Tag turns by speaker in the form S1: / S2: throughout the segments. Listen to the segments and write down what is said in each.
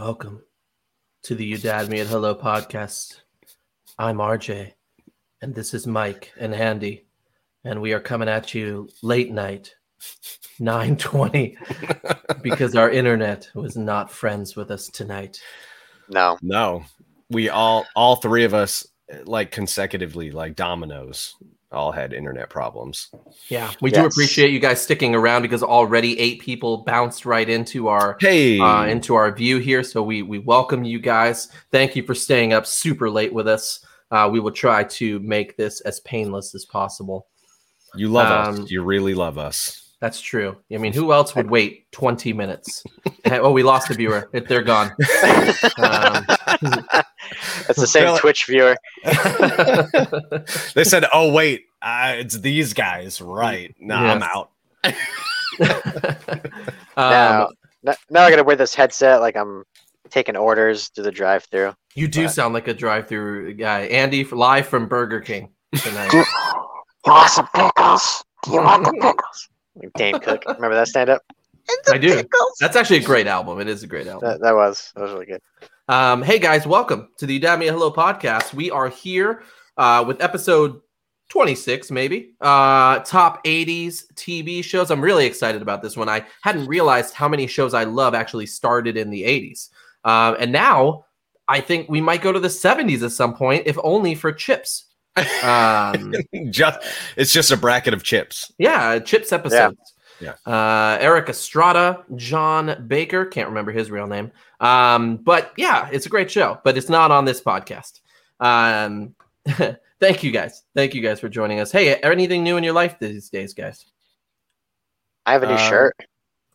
S1: Welcome to the You Dad Me at Hello podcast. I'm RJ, and this is Mike and Andy, and we are coming at you late night, 9:20, because our internet was not friends with us tonight.
S2: No,
S3: No, we all, all three of us, like consecutively, like dominoes, all had internet problems.
S1: Yeah, we do appreciate you guys sticking around because already eight people bounced right into our
S3: Hey,
S1: uh, into our view here. So we we welcome you guys. Thank you for staying up super late with us. Uh, we will try to make this as painless as possible.
S3: you love
S1: um,
S3: us. You really love us.
S1: That's true. I mean, who else would wait 20 minutes? Oh, we lost a viewer. They're gone. Um,
S2: it's the same
S3: Really?
S2: Twitch viewer.
S3: They said, "Oh wait, uh, it's these guys." Right? No, I'm out.
S2: now,
S1: um,
S2: now I gotta wear this headset like I'm taking orders through the drive-through.
S1: you do sound like a drive-through guy, Andy, live from Burger King tonight.
S2: You want some pickles? Do you want the pickles? Like Dane Cook. Remember that stand-up?
S1: I do. That's actually a great album. It is a great album.
S2: That, that was that was really good.
S1: Um, hey guys, welcome to the Damia Hello podcast. We are here uh, with episode 26, maybe. Uh, top 80s TV shows. I'm really excited about this one. I hadn't realized how many shows I love actually started in the 80s. Um, and now I think we might go to the 70s at some point, if only for chips. Um,
S3: just, it's just a bracket of chips.
S1: yeah, chips episodes.
S3: Yeah.
S1: Uh, Erik Estrada, John Baker, can't remember his real name. Um, but yeah, it's a great show, but it's not on this podcast. Um, thank you guys. Thank you guys for joining us. Hey, anything new in your life these days, guys?
S2: I have a new
S3: Um,
S2: shirt.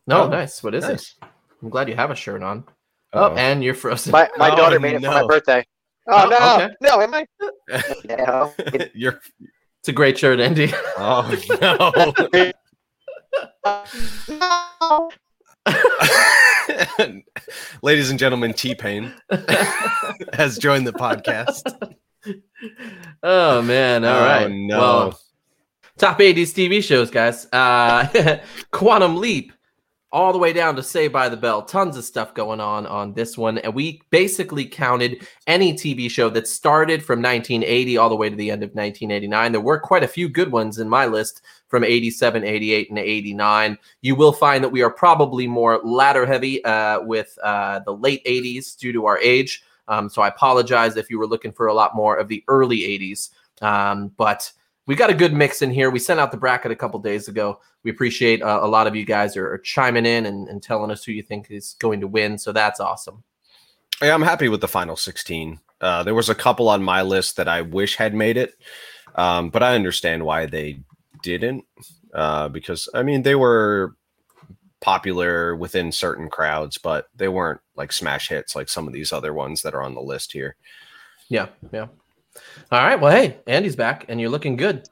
S1: No,
S3: Oh,
S1: nice. What is
S3: nice.
S1: it? I'm glad you have a shirt on. Oh,
S3: Uh-oh.
S1: and you're frozen.
S2: My my
S3: oh,
S2: daughter made it for my birthday. Oh,
S1: Oh,
S2: no,
S1: okay.
S2: no, am I? No.
S3: You're.
S1: it's a great shirt, Andy.
S3: Oh no. Ladies and gentlemen, T Pain has joined the podcast.
S1: oh man. All
S3: Oh,
S1: right.
S3: no.
S1: Well, top 80s TV shows, guys. Uh, Quantum Leap, all the way down to Saved by the Bell. Tons of stuff going on on this one. And we basically counted any TV show that started from 1980 all the way to the end of 1989. There were quite a few good ones in my list from 87, 88, and 89. You will find that we are probably more ladder heavy uh, with uh, the late 80s due to our age. Um, so I apologize if you were looking for a lot more of the early 80s. Um, but we got a good mix in here. We sent out the bracket a couple days ago. We appreciate uh, a lot of you guys are, are chiming in and, and telling us who you think is going to win. So that's awesome.
S3: Yeah, I'm happy with the final 16. Uh, there was a couple on my list that I wish had made it, um, but I understand why they didn't. Uh, because I mean, they were popular within certain crowds, but they weren't like smash hits like some of these other ones that are on the list here.
S1: Yeah, yeah. All right. Well, hey, Andy's back, and you're looking good.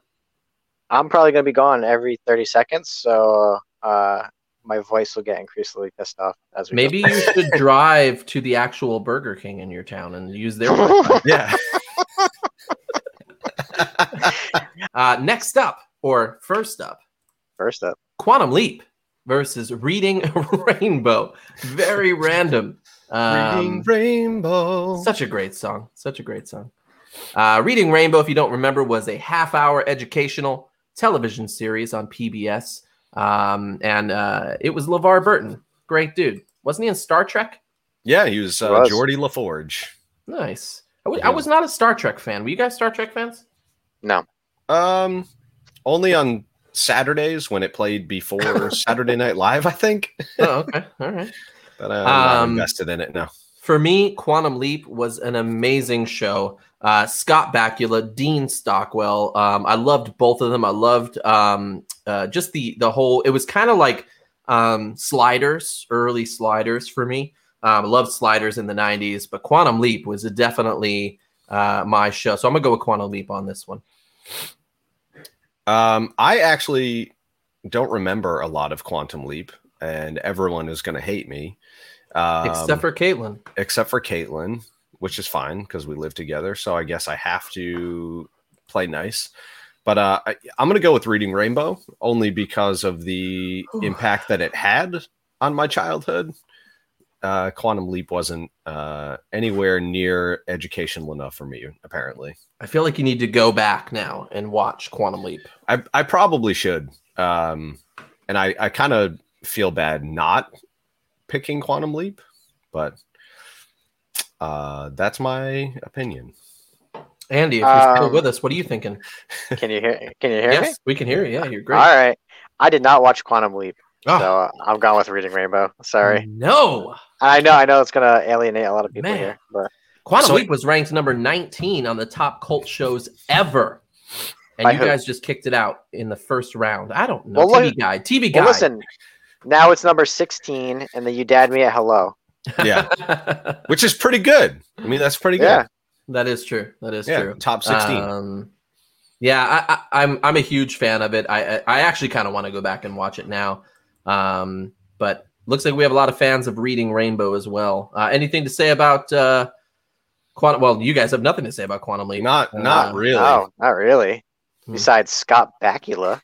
S2: I'm probably gonna be gone every 30 seconds, so uh, my voice will get increasingly pissed off as we. go.
S1: Maybe you should drive to the actual Burger King in your town and use their.
S3: Yeah.
S1: uh, next up, or first up,
S2: First up,
S1: Quantum Leap versus Reading Rainbow. Very random. Um,
S3: Reading Rainbow.
S1: Such a great song. Such a great song. Uh, Reading Rainbow, if you don't remember, was a half hour educational television series on PBS. Um, and uh, it was LeVar Burton. Great dude. Wasn't he in Star Trek?
S3: yeah, he was, uh,
S2: Was.
S3: Geordi La Forge.
S1: Nice. I wa- I was not a Star Trek fan. Were you guys Star Trek fans?
S2: no,
S3: Um, only on Saturdays when it played before Saturday Night Live, I think.
S1: Oh, okay. All right.
S3: But uh, I'm not
S1: Um,
S3: invested in it now.
S1: For me, Quantum Leap was an amazing show. Uh, Scott Bakula, Dean Stockwell. Um, I loved both of them. I loved um, uh, just the the whole. It was kind of like um, sliders, early sliders for me. Um, I loved sliders in the '90s, but Quantum Leap was definitely uh, my show. So I'm gonna go with Quantum Leap on this one.
S3: Um, I actually don't remember a lot of Quantum Leap, and everyone is going to hate me, um,
S1: Except for Caitlin.
S3: except for Caitlin, which is fine because we live together. So I guess I have to play nice. But uh, I, I'm going to go with Reading Rainbow only because of the
S1: Ooh.
S3: impact that it had on my childhood. uh, Quantum Leap wasn't uh, anywhere near educational enough for me. Apparently,
S1: I feel like you need to go back now and watch Quantum Leap.
S3: I I probably should. Um, and I I kind of feel bad not picking Quantum Leap, but uh, that's my opinion.
S1: Andy, if you're still
S2: Um,
S1: with us, what are you thinking?
S2: Can you hear? Can you hear me?
S1: Yes, we can hear you. Yeah, you're great.
S2: All right. I did not watch Quantum Leap,
S1: Oh,
S2: so I'm gone with Reading Rainbow. Sorry.
S1: No.
S2: I know. I know it's gonna alienate a lot of people
S1: Man.
S2: here, but
S1: Quantum
S3: So-
S1: Leap was ranked number 19 on the top cult shows ever. And
S2: By
S1: you
S2: who?
S1: guys just kicked it out in the first round. I don't know.
S2: Well,
S1: TV
S2: look-
S1: Guide. TV Guide.
S2: well, listen. Now it's number 16, and then you dad me at hello.
S3: Yeah, which is pretty good. I mean, that's pretty good.
S2: Yeah.
S1: that is true. That is
S3: Yeah,
S1: true.
S3: top sixteen.
S1: Um, yeah, I, I, I'm I'm a huge fan of it. I I, I actually kind of want to go back and watch it now. Um, but looks like we have a lot of fans of Reading Rainbow as well. Uh, anything to say about uh, Quantum? Well, you guys have nothing to say about Quantum Leap.
S3: not not
S1: Uh,
S3: really.
S2: Oh, not really.
S1: Hmm.
S2: Besides Scott Bakula.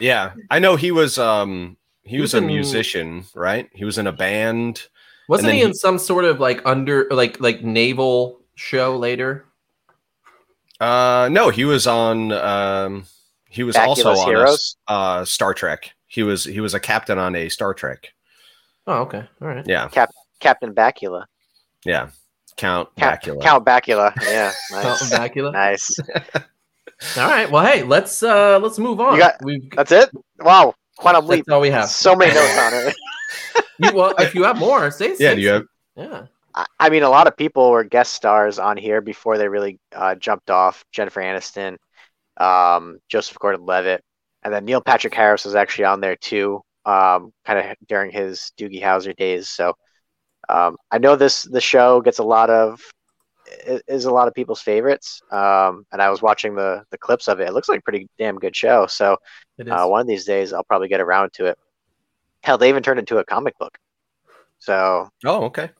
S3: Yeah, I know he was. Um, he
S1: He
S3: was
S1: was
S3: a
S1: in-
S3: musician, right? He was in a band.
S1: Wasn't he in
S3: he-
S1: some sort of like under like like naval show later?
S3: Uh, no, he was on. Um, he was also
S2: Bakula's
S3: on a, uh, Star Trek. He was he was a captain on a Star Trek.
S1: Oh, okay, all right.
S3: Yeah,
S2: Captain Bakula.
S3: yeah. Count
S2: Count,
S3: Bakula.
S2: Count Bakula. Yeah.
S1: Count
S2: Nice.
S1: Bakula.
S2: nice.
S1: All right. Well, hey, let's uh let's move on.
S2: You got-
S1: We've
S2: That's it? Wow. Quantum Leap.
S1: that's all we have.
S2: So many notes on it.
S1: You, well, if you have more, say.
S3: yeah,
S1: say
S3: do you have?
S1: Yeah.
S2: I- I mean, a lot of people were guest stars on here before they really uh, jumped off. Jennifer Aniston, um, Joseph Gordon-Levitt, and then Neil Patrick Harris was actually on there too, um, kind of during his Doogie Howser days. So um, I know this the show gets a lot of is a lot of people's favorites. Um, and I was watching the the clips of it. It looks like a pretty damn good show. So
S1: It is.
S2: uh, one of these days, I'll probably get around to it. Hell, they even turned into a comic book. So
S3: Oh, okay.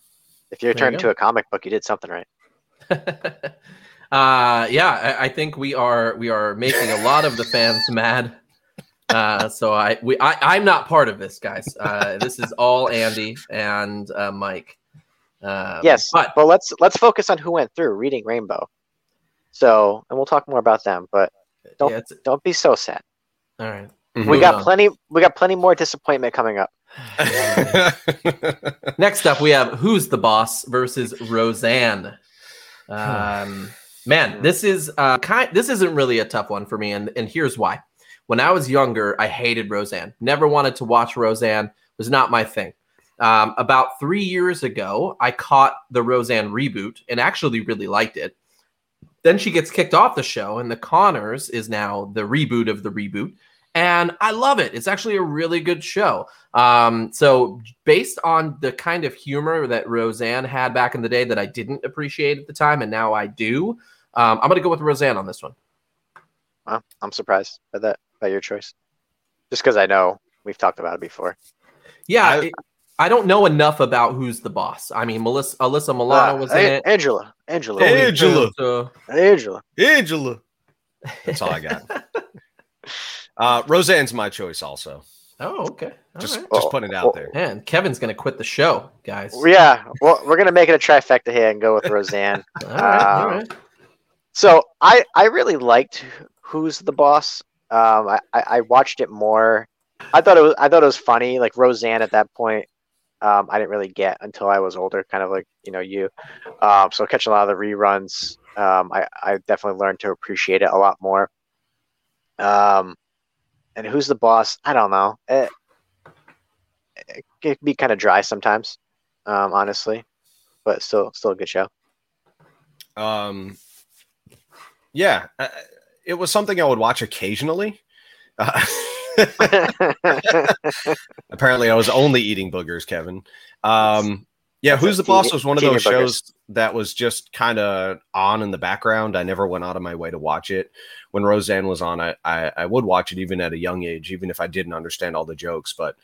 S2: if you're
S1: There
S2: turned
S1: go.
S2: into a comic book, you did something right.
S1: uh yeah, I, I think we are we are making a lot of the fans mad. Uh so I we I, I'm not part of this, guys. Uh this is all Andy and uh Mike. Um,
S2: yes,
S1: but
S2: but let's let's focus on who went through reading Rainbow. So, and we'll talk more about them, but Don't-
S1: yeah,
S2: don't be so sad.
S1: All right.
S2: We
S3: Mhm.
S1: Moving
S2: got plenty. We got plenty more disappointment coming up.
S1: Next up, we have Who's the Boss versus Roseanne. Um, man, this is uh, kind. This isn't really a tough one for me, and and here's why. When I was younger, I hated Roseanne. Never wanted to watch Roseanne. Was not my thing. Um, about three years ago, I caught the Roseanne reboot and actually really liked it. Then she gets kicked off the show, and The Connors is now the reboot of the reboot. And I love it. It's actually a really good show. Um, so based on the kind of humor that Roseanne had back in the day that I didn't appreciate at the time, and now I do, um, I'm gonna go with Roseanne on this one.
S2: Well, I'm surprised by that by your choice. Just because I know we've talked about it before.
S1: Yeah,
S3: I-
S1: I, I don't know enough about who's the boss. I mean, Melissa Alyssa Milano
S2: Uh,
S1: was in
S2: An-
S1: it.
S2: Angela, Angela,
S3: Hey. Angela.
S1: So-
S2: Angela.
S3: Angela. That's all I got. Uh, Roseanne's my choice, also.
S1: oh, okay. All
S3: Just
S1: right.
S3: just putting it out there.
S1: Man, Kevin's gonna quit the show, guys.
S2: Yeah, well, we're gonna make it a trifecta here and go with Roseanne.
S1: All right,
S2: Um,
S1: right.
S2: So I I really liked Who's the Boss. Um, I, I I watched it more. I thought it was I thought it was funny. Like Roseanne at that point, um, I didn't really get until I was older, kind of like you know you. Um, so catching a lot of the reruns, um, I I definitely learned to appreciate it a lot more. Um, and Who's the Boss? I don't know. It, it can be kind of dry sometimes, um, honestly, but still still a good show.
S3: Um, yeah, it was something I would watch occasionally. Uh, apparently, I was only eating boogers, Kevin. Um, yeah, Who's the Boss was one of those shows that was just kind of on in the background. I never went out of my way to watch it. When Roseanne was on, I, I, I would watch it even at a young age, even if I didn't understand all the jokes. But,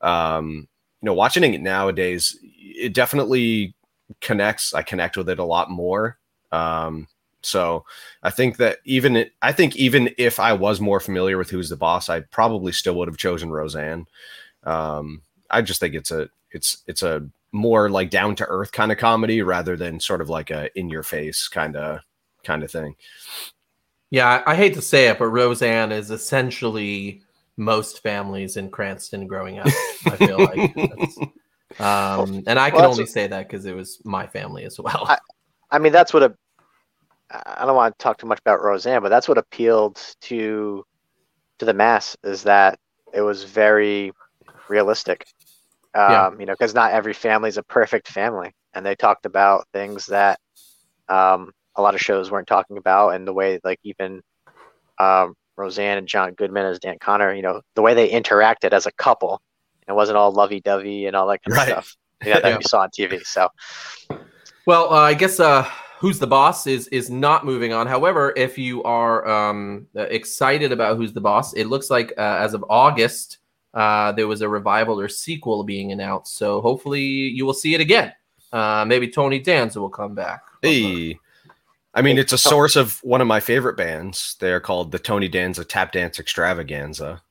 S3: um, you know, watching it nowadays, it definitely connects. I connect with it a lot more. Um, so I think that even I think even if I was more familiar with who's the boss, I probably still would have chosen Roseanne. Um, I just think it's a it's it's a more like down to earth kind of comedy rather than sort of like a in your face kind of kind of thing.
S1: Yeah, I, I hate to say it, but Roseanne is essentially most families in Cranston growing up. I feel like, um, and I can
S2: Well,
S1: only
S2: what-
S1: say that because it was my family as well.
S2: I- I mean, that's what a. I don't want to talk too much about Roseanne, but that's what appealed to to the mass is that it was very realistic. Um,
S1: Yeah.
S2: You know, because not every family is a perfect family, and they talked about things that um, a lot of shows weren't talking about, and the way, like even um, Roseanne and John Goodman as Dan Connor, you know, the way they interacted as a couple, it wasn't all lovey-dovey and all that kind
S3: Right.
S2: of stuff. You know, that
S1: Yeah.
S2: we saw on TV. So
S1: Well, uh, I guess uh, who's the boss is is not moving on. However, if you are um, uh, excited about who's the boss, it looks like uh, as of August uh, there was a revival or sequel being announced. So hopefully you will see it again. Uh, maybe Tony Danza will come back.
S3: Hey. I mean, it's a source of one of my favorite bands. They're called the Tony Danza Tap Dance Extravaganza.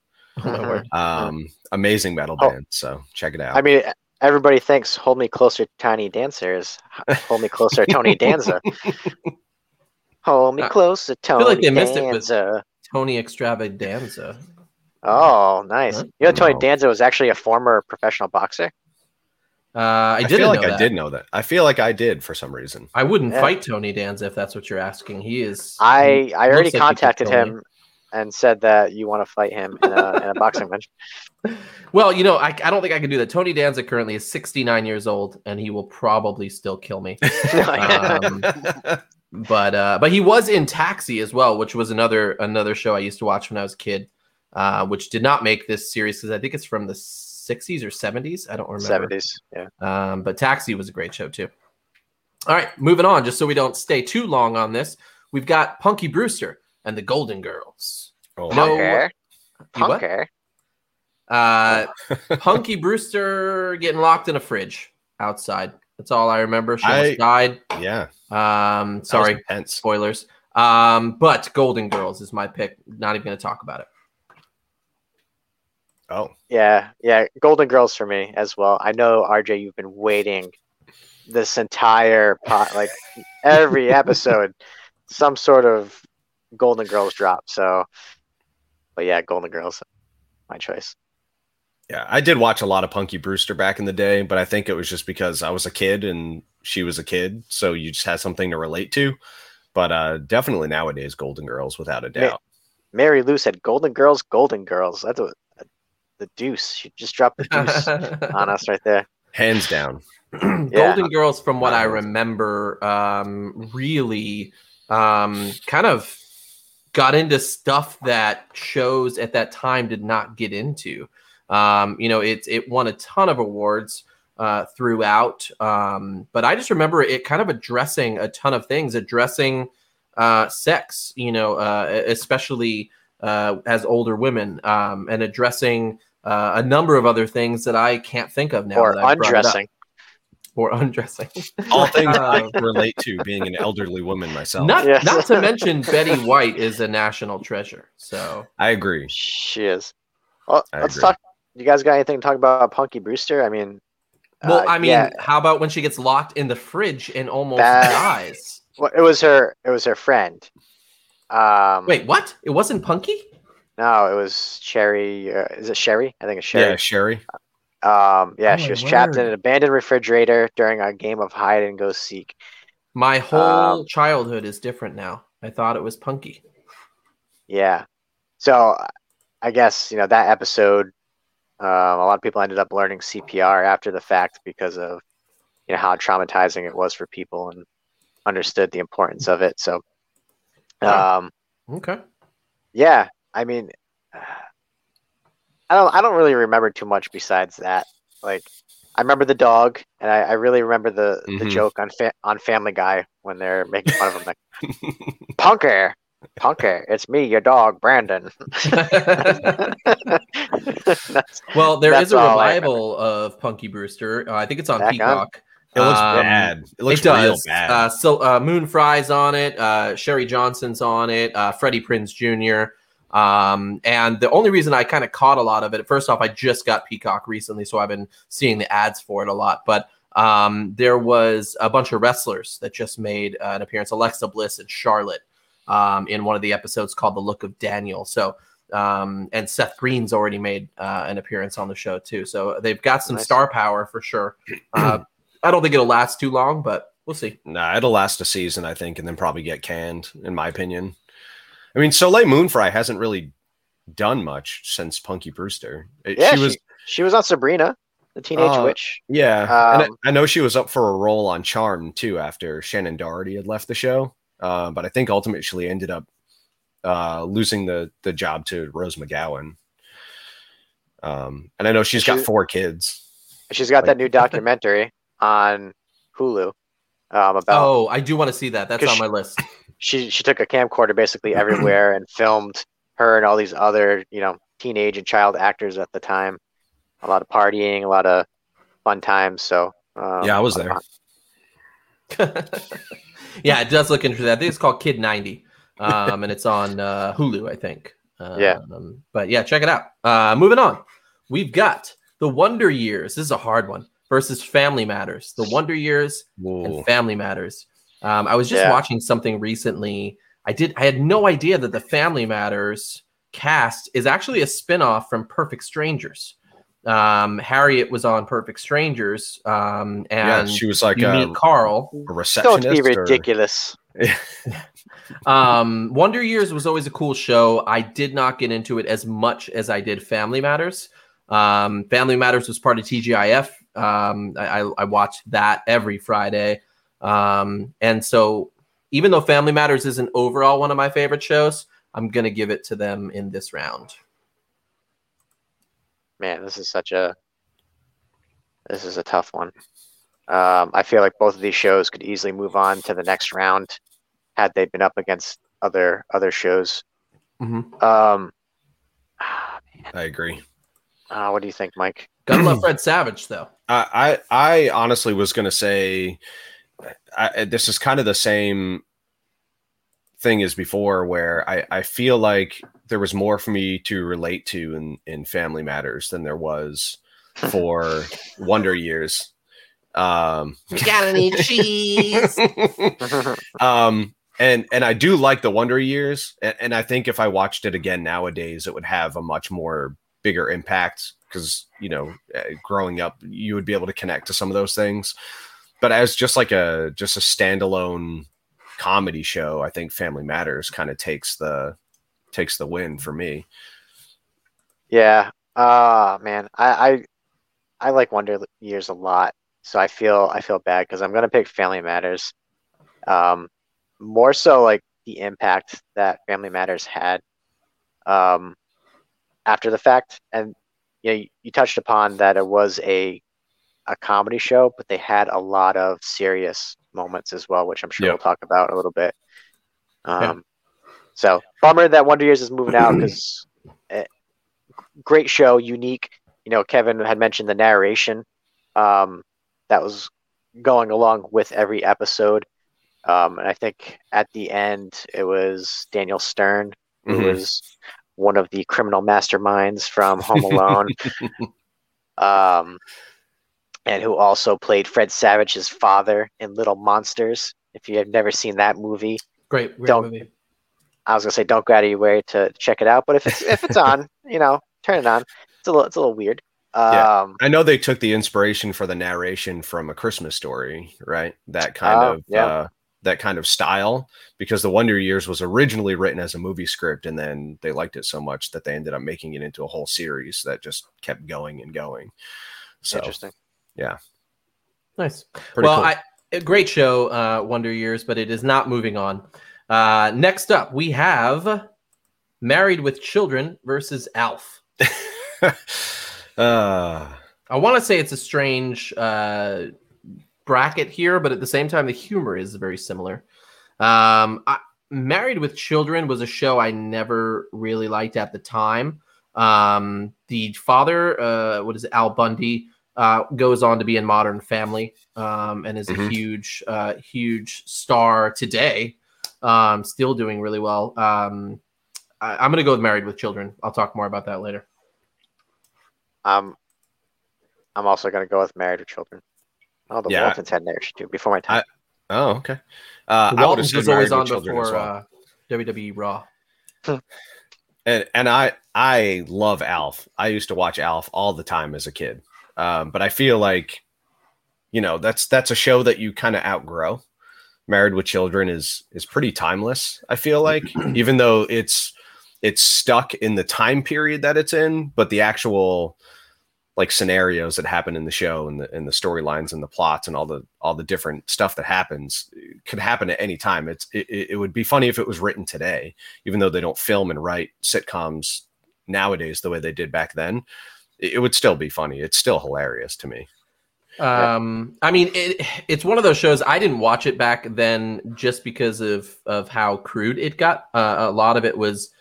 S1: Oh, my word.
S3: Um, amazing metal
S2: Oh.
S3: band. So check it out.
S2: I mean, everybody thinks "Hold Me Closer, Tiny Dancers." "Hold Me Closer, Tony Danza." Hold me
S1: Uh,
S2: closer, Tony
S1: like they missed it with-
S2: Danza.
S1: Tony Extravaganza.
S2: Oh, nice.
S1: Huh?
S2: You know, Tony
S3: No.
S2: Danza was actually a former professional boxer.
S1: Uh, I,
S3: I,
S1: didn't
S3: feel like
S1: know
S3: I
S1: that.
S3: did know that. I feel like I did for some reason.
S1: I wouldn't
S2: Yeah.
S1: fight Tony Danza if that's what you're asking. He is.
S2: I I already
S1: looks like
S2: contacted him and said that you want to fight him in a, in a boxing match.
S1: Well, you know, I, I don't think I can do that. Tony Danza currently is 69 years old, and he will probably still kill me. Um, but uh, but he was in Taxi as well, which was another another show I used to watch when I was a kid, uh, which did not make this series because I think it's from the 60s or 70s. I don't remember.
S2: Seventies, yeah.
S1: Um, but Taxi was a great show too. All right, moving on. Just so we don't stay too long on this, we've got Punky Brewster and the Golden Girls.
S3: Oh,
S1: No.
S2: Punker,
S1: You
S2: punker.
S1: Uh, Punky Brewster getting locked in a fridge outside. That's all I remember. She almost died.
S3: yeah.
S1: Um, sorry, spoilers. Um, but Golden Girls is my pick. Not even going to talk about it.
S3: Oh,
S2: Yeah, yeah. Golden Girls for me as well. I know RJ, you've been waiting this entire pot, like every episode, some sort of Golden Girls drop. So, but yeah, Golden Girls, my choice.
S3: yeah. I did watch a lot of Punky Brewster back in the day, but I think it was just because I was a kid and she was a kid, so you just had something to relate to. But uh, definitely nowadays, Golden Girls, without a
S2: Ma-
S3: doubt.
S2: Mary Lou said, "Golden Girls, Golden Girls." That's what the deuce. She just dropped the deuce on us right there.
S3: Hands down.
S1: Golden Girls, from what I remember, um, really um, kind of got into stuff that shows at that time did not get into. Um, you know, it it won a ton of awards uh, throughout, um, but I just remember it kind of addressing a ton of things, addressing uh, sex. You know, uh, especially uh, as older women, um, and addressing uh, a number of other things that I can't think of now.
S2: or
S1: that I've brought
S2: undressing.
S1: Or undressing.
S3: All things I
S1: Uh,
S3: relate to being an elderly woman myself.
S1: Not
S2: Yes.
S1: not to mention Betty White is a national treasure. So
S3: I agree.
S2: She is. Well,
S3: I
S2: let's
S3: agree.
S2: talk. You guys got anything to talk about Punky Brewster? I mean,
S1: well,
S2: uh,
S1: I mean,
S2: yeah,
S1: how about when she gets locked in the fridge and almost
S2: That-
S1: dies?
S2: well, it was her. It was her friend. Um,
S1: Wait, what? It wasn't Punky?
S2: no, it was Sherry. Uh, is it Sherry? I think it's Sherry.
S3: Yeah, Sherry.
S2: Um, yeah,
S1: Oh,
S2: she
S1: my
S2: was trapped in an abandoned refrigerator during a game of hide and go seek.
S1: My whole
S2: Um,
S1: childhood is different now. I thought it was Punky.
S2: Yeah. So I guess, you know, that episode, um, a lot of people ended up learning CPR after the fact because of, you know, how traumatizing it was for people and understood the importance of it. So,
S1: Yeah.
S2: um,
S1: Okay.
S2: yeah, I mean, I don't, I don't really remember too much besides that. Like, I remember the dog, and I, I really remember the, the
S3: Mhm.
S2: joke on fa- on Family Guy when they're making fun of him, like, "Punker, Punker, it's me, your dog, Brandon."
S1: Well, there is a revival of Punky Brewster. Uh, I think it's on
S2: Back on?
S1: Peacock.
S3: It looks
S1: Um,
S3: bad. It looks
S1: it does.
S3: real bad.
S1: Uh, so uh, Moon Frye's on it. Uh, Cherie Johnson's on it. Uh, Freddie Prinze Jr. Um, and the only reason I kind of caught a lot of it, first off, I just got Peacock recently, so I've been seeing the ads for it a lot. But Um, there was a bunch of wrestlers that just made uh, an appearance. Alexa Bliss and Charlotte um, in one of the episodes called "The Look of Daniel." So, um, and Seth Green's already made uh, an appearance on the show too. So they've got some
S2: Nice.
S1: star power for sure. Uh, I don't think it'll last too long, but we'll see.
S3: Nah, it'll last a season, I think, and then probably get canned, in my opinion. I mean, Soleil Moon Frye hasn't really done much since Punky Brewster. It-
S2: Yeah,
S3: she was,
S2: She was on Sabrina, the Teenage
S3: Uh,
S2: Witch.
S3: yeah, and
S2: Um,
S3: I, I know she was up for a role on Charm too after Shannen Doherty had left the show. Uh, but I think ultimately she ended up uh, losing the the job to Rose McGowan. Um, and I know she's got four kids.
S2: She's got that new documentary on Hulu um, about
S1: Oh, I do want to see that. That's on
S2: she-
S1: my list.
S2: She she took a camcorder basically everywhere and filmed her and all these other you know teenage and child actors at the time. A lot of partying, a lot of fun times. So um,
S3: Yeah, I was there.
S1: yeah, it does look interesting. I think it's called Kid 90. Um, and it's on uh, Hulu, I think. Um,
S2: Yeah.
S1: But yeah, check it out. Uh, moving on. We've got The Wonder Years. This is a hard one versus Family Matters. The Wonder Years
S3: Ooh.
S1: and Family Matters. Um, I was just
S2: Yeah.
S1: watching something recently. I did. I had no idea that the Family Matters cast is actually a spinoff from Perfect Strangers. Um, Harriet was on Perfect Strangers, um,
S3: yeah,
S1: and
S3: she was like
S1: you
S3: a,
S1: meet Carl.
S3: a
S2: Don't
S3: receptionist.
S2: be
S3: or-
S2: ridiculous.
S1: Um, Wonder Years was always a cool show. I did not get into it as much as I did Family Matters. Um, Family Matters was part of TGIF. Um, I, I, I watched that every Friday. Um, and so even though Family Matters isn't overall one of my favorite shows, I'm going to give it to them in this round.
S2: Man, this is such a this is a tough one. Um, I feel like both of these shows could easily move on to the next round had they been up against other other shows.
S1: Mhm.
S2: Um,
S3: I agree.
S2: uh, what do you think, Mike?
S1: Gotta love Fred Savage, though.
S3: I, I I honestly was going to say I, this is kind of the same thing as before, where I, I feel like there was more for me to relate to in, in Family Matters than there was for Wonder Years. Um,
S1: You got any cheese?
S3: um, and and I do like the Wonder Years, and, and I think if I watched it again nowadays, it would have a much more bigger impact because you know, uh, growing up, you would be able to connect to some of those things. But as just like a just a standalone comedy show, I think Family Matters kind of takes the takes the win for me.
S2: Yeah. Ah, man, I, I I like Wonder Years a lot, so I feel I feel bad because I'm gonna pick Family Matters. Um, more so like the impact that Family Matters had um, after the fact, and you know, you, you touched upon that it was a a comedy show, but they had a lot of serious moments as well, which I'm sure
S3: Yeah.
S2: we'll talk about a little bit. Um, So bummer that Wonder Years is moving out because great show, unique. You know, Kevin had mentioned the narration um, that was going along with every episode. Um, and I think at the end, it was Daniel Stern, who
S3: Mhm.
S2: was one of the criminal masterminds from Home Alone, um, and who also played Fred Savage's father in Little Monsters. If you have never seen that movie,
S1: Great, great
S2: Don't-
S1: movie.
S2: I was gonna say don't go out of your way to check it out, but if it's if it's on, you know, turn it on. It's a little it's a little weird.
S3: Yeah.
S2: Um,
S3: I know they took the inspiration for the narration from A Christmas Story, right? That kind
S2: Oh,
S3: of
S2: yeah.
S3: uh, that kind of style, because The Wonder Years was originally written as a movie script, and then they liked it so much that they ended up making it into a whole series that just kept going and going. So
S2: interesting.
S1: Nice.
S3: pretty
S1: well,
S3: cool.
S1: I, a great show, uh, Wonder Years, but it is not moving on. Uh, next up, we have Married with Children versus Alf.
S3: uh,
S1: I want to say it's a strange uh, bracket here, but at the same time, the humor is very similar. Um, I, Married with Children was a show I never really liked at the time. Um, the father, uh, what is it, Al Bundy, uh, goes on to be in Modern Family um, and is a
S3: Mhm.
S1: huge, uh, huge star today. Um, still doing really well. Um, I, I'm going to go with Married with Children. I'll talk more about that later.
S2: Um, I'm also gonna go with Married with Children. Oh, the
S3: Yeah.
S2: Waltons had marriage too before my time.
S3: Oh, okay. Uh,
S1: The Waltons
S3: assume
S1: was always on
S3: with Children
S1: before
S3: well.
S1: uh, WWE Raw.
S3: and and I I love Alf. I used to watch Alf all the time as a kid. Um, but I feel like, you know, that's that's a show that you kind of outgrow. Married with Children is is pretty timeless. I feel like, even though it's it's stuck in the time period that it's in, but the actual like scenarios that happen in the show and the and the storylines and the plots and all the all the different stuff that happens could happen at any time. It's it, it it would be funny if it was written today, even though they don't film and write sitcoms nowadays the way they did back then. It, it would still be funny. It's still hilarious to me.
S1: Um, I mean, it, it's one of those shows. I didn't watch it back then just because of of how crude it got. Uh, a lot of it was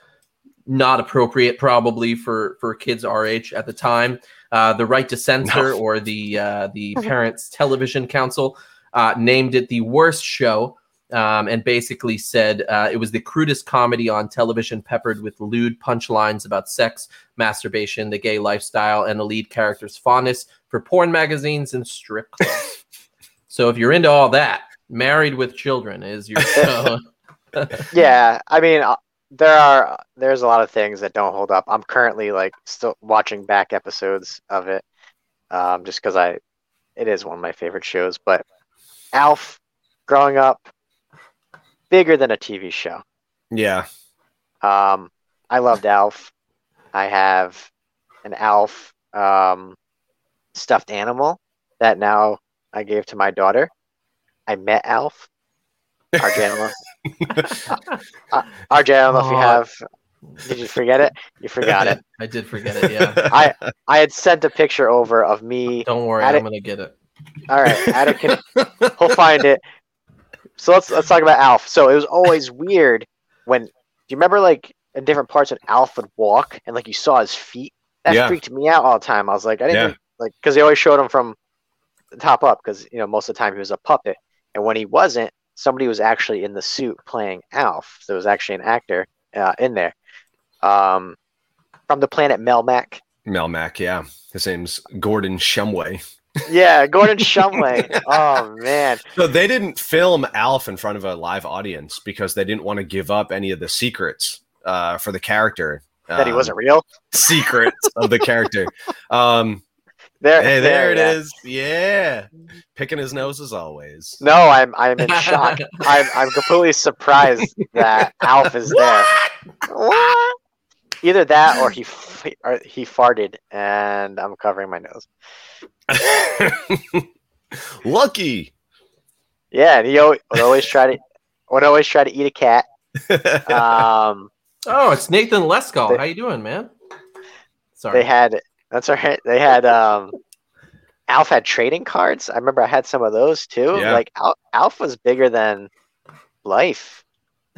S1: not appropriate, probably for for kids our age at the time. Uh, the right to censor
S3: No.
S1: or the uh, the Parents Television Council uh, named it the worst show. Um, and basically said uh, it was the crudest comedy on television, peppered with lewd punchlines about sex, masturbation, the gay lifestyle, and the lead character's fondness for porn magazines and strip clubs. so if you're into all that, Married with Children is your show.
S2: yeah, I mean, uh, there are there's a lot of things that don't hold up. I'm currently like still watching back episodes of it, um, just because I it is one of my favorite shows. But Alf, growing up, bigger than a TV show.
S3: Yeah.
S2: Um, I loved Alf. I have an Alf um, stuffed animal that now I gave to my daughter. I met Alf. RJ, I don't. Uh, RJ, I don't know if you
S1: Oh.
S2: have. Did you forget it? You forgot it.
S1: I did forget it. Yeah.
S2: I I had sent a picture over of me.
S1: Don't worry,
S2: Add
S1: I'm
S2: it-
S1: gonna get it.
S2: All right, Adam can he'll find it. So let's let's talk about Alf. So it was always weird when do you remember like in different parts when Alf would walk and like you saw his feet? That
S3: Yeah.
S2: freaked me out all the time. I was like, I didn't
S3: Yeah.
S2: think- like because they always showed him from the top up because you know most of the time he was a puppet, and when he wasn't, somebody was actually in the suit playing Alf. So there was actually an actor uh, in there. Um, from the planet Melmac.
S3: Melmac, yeah. His name's Gordon Shumway.
S2: Yeah, Gordon Shumway. oh man.
S3: So they didn't film Alf in front of a live audience because they didn't want to give up any of the secrets uh, for the character.
S2: That he
S3: Um,
S2: wasn't real.
S3: secrets of the character. Um,
S2: There,
S3: hey, there it
S2: yeah.
S3: is. Yeah, picking his nose as always.
S2: No, I'm I'm in shock. I'm I'm completely surprised that Alf is there. What? Either that or he f- or he farted and I'm covering my nose.
S3: Lucky.
S2: Yeah, and he would always try to would always try to eat a cat. Um,
S1: Oh, it's Nathan Lesko.
S2: They-
S1: How you doing, man? Sorry.
S2: they had that's all right. They had um, Alf had trading cards. I remember I had some of those too.
S3: Yeah.
S2: Like Al- Alf was bigger than life.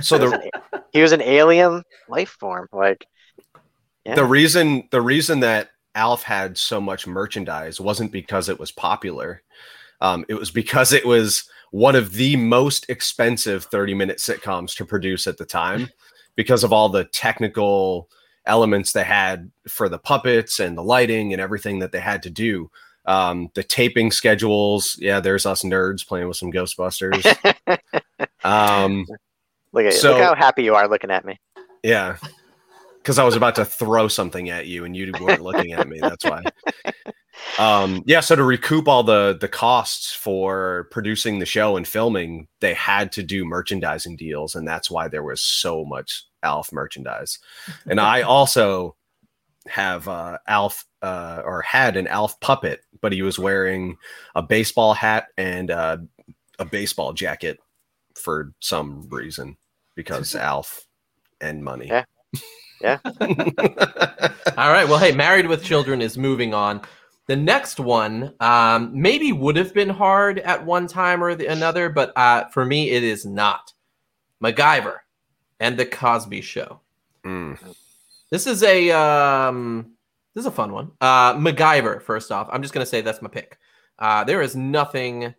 S3: So
S2: He was
S3: the
S2: an- he was an alien life form. Like yeah.
S3: the reason the reason that Alf had so much merchandise wasn't because it was popular. Um, it was because it was one of the most expensive 30 minute sitcoms to produce at the time because of all the technical elements they had for the puppets and the lighting and everything that they had to do. Um, the taping schedules. Yeah, there's us nerds playing with some Ghostbusters. um,
S2: Look at
S3: So-
S2: look how happy you are looking at me.
S3: Yeah. Because I was about to throw something at you and you weren't looking at me. That's why. Um, yeah, so to recoup all the the costs for producing the show and filming, they had to do merchandising deals, and that's why there was so much Alf merchandise. And I also have uh, Alf uh, or had an Alf puppet, but he was wearing a baseball hat and uh, a baseball jacket for some reason because Alf and money.
S2: Yeah. Yeah.
S1: All right. Well, hey, Married with Children is moving on. The next one um, maybe would have been hard at one time or the, another, but uh, for me, it is not. MacGyver and the Cosby Show.
S3: Mm.
S1: This is a um, this is a fun one. Uh, MacGyver. First off, I'm just gonna say that's my pick. Uh, there is nothing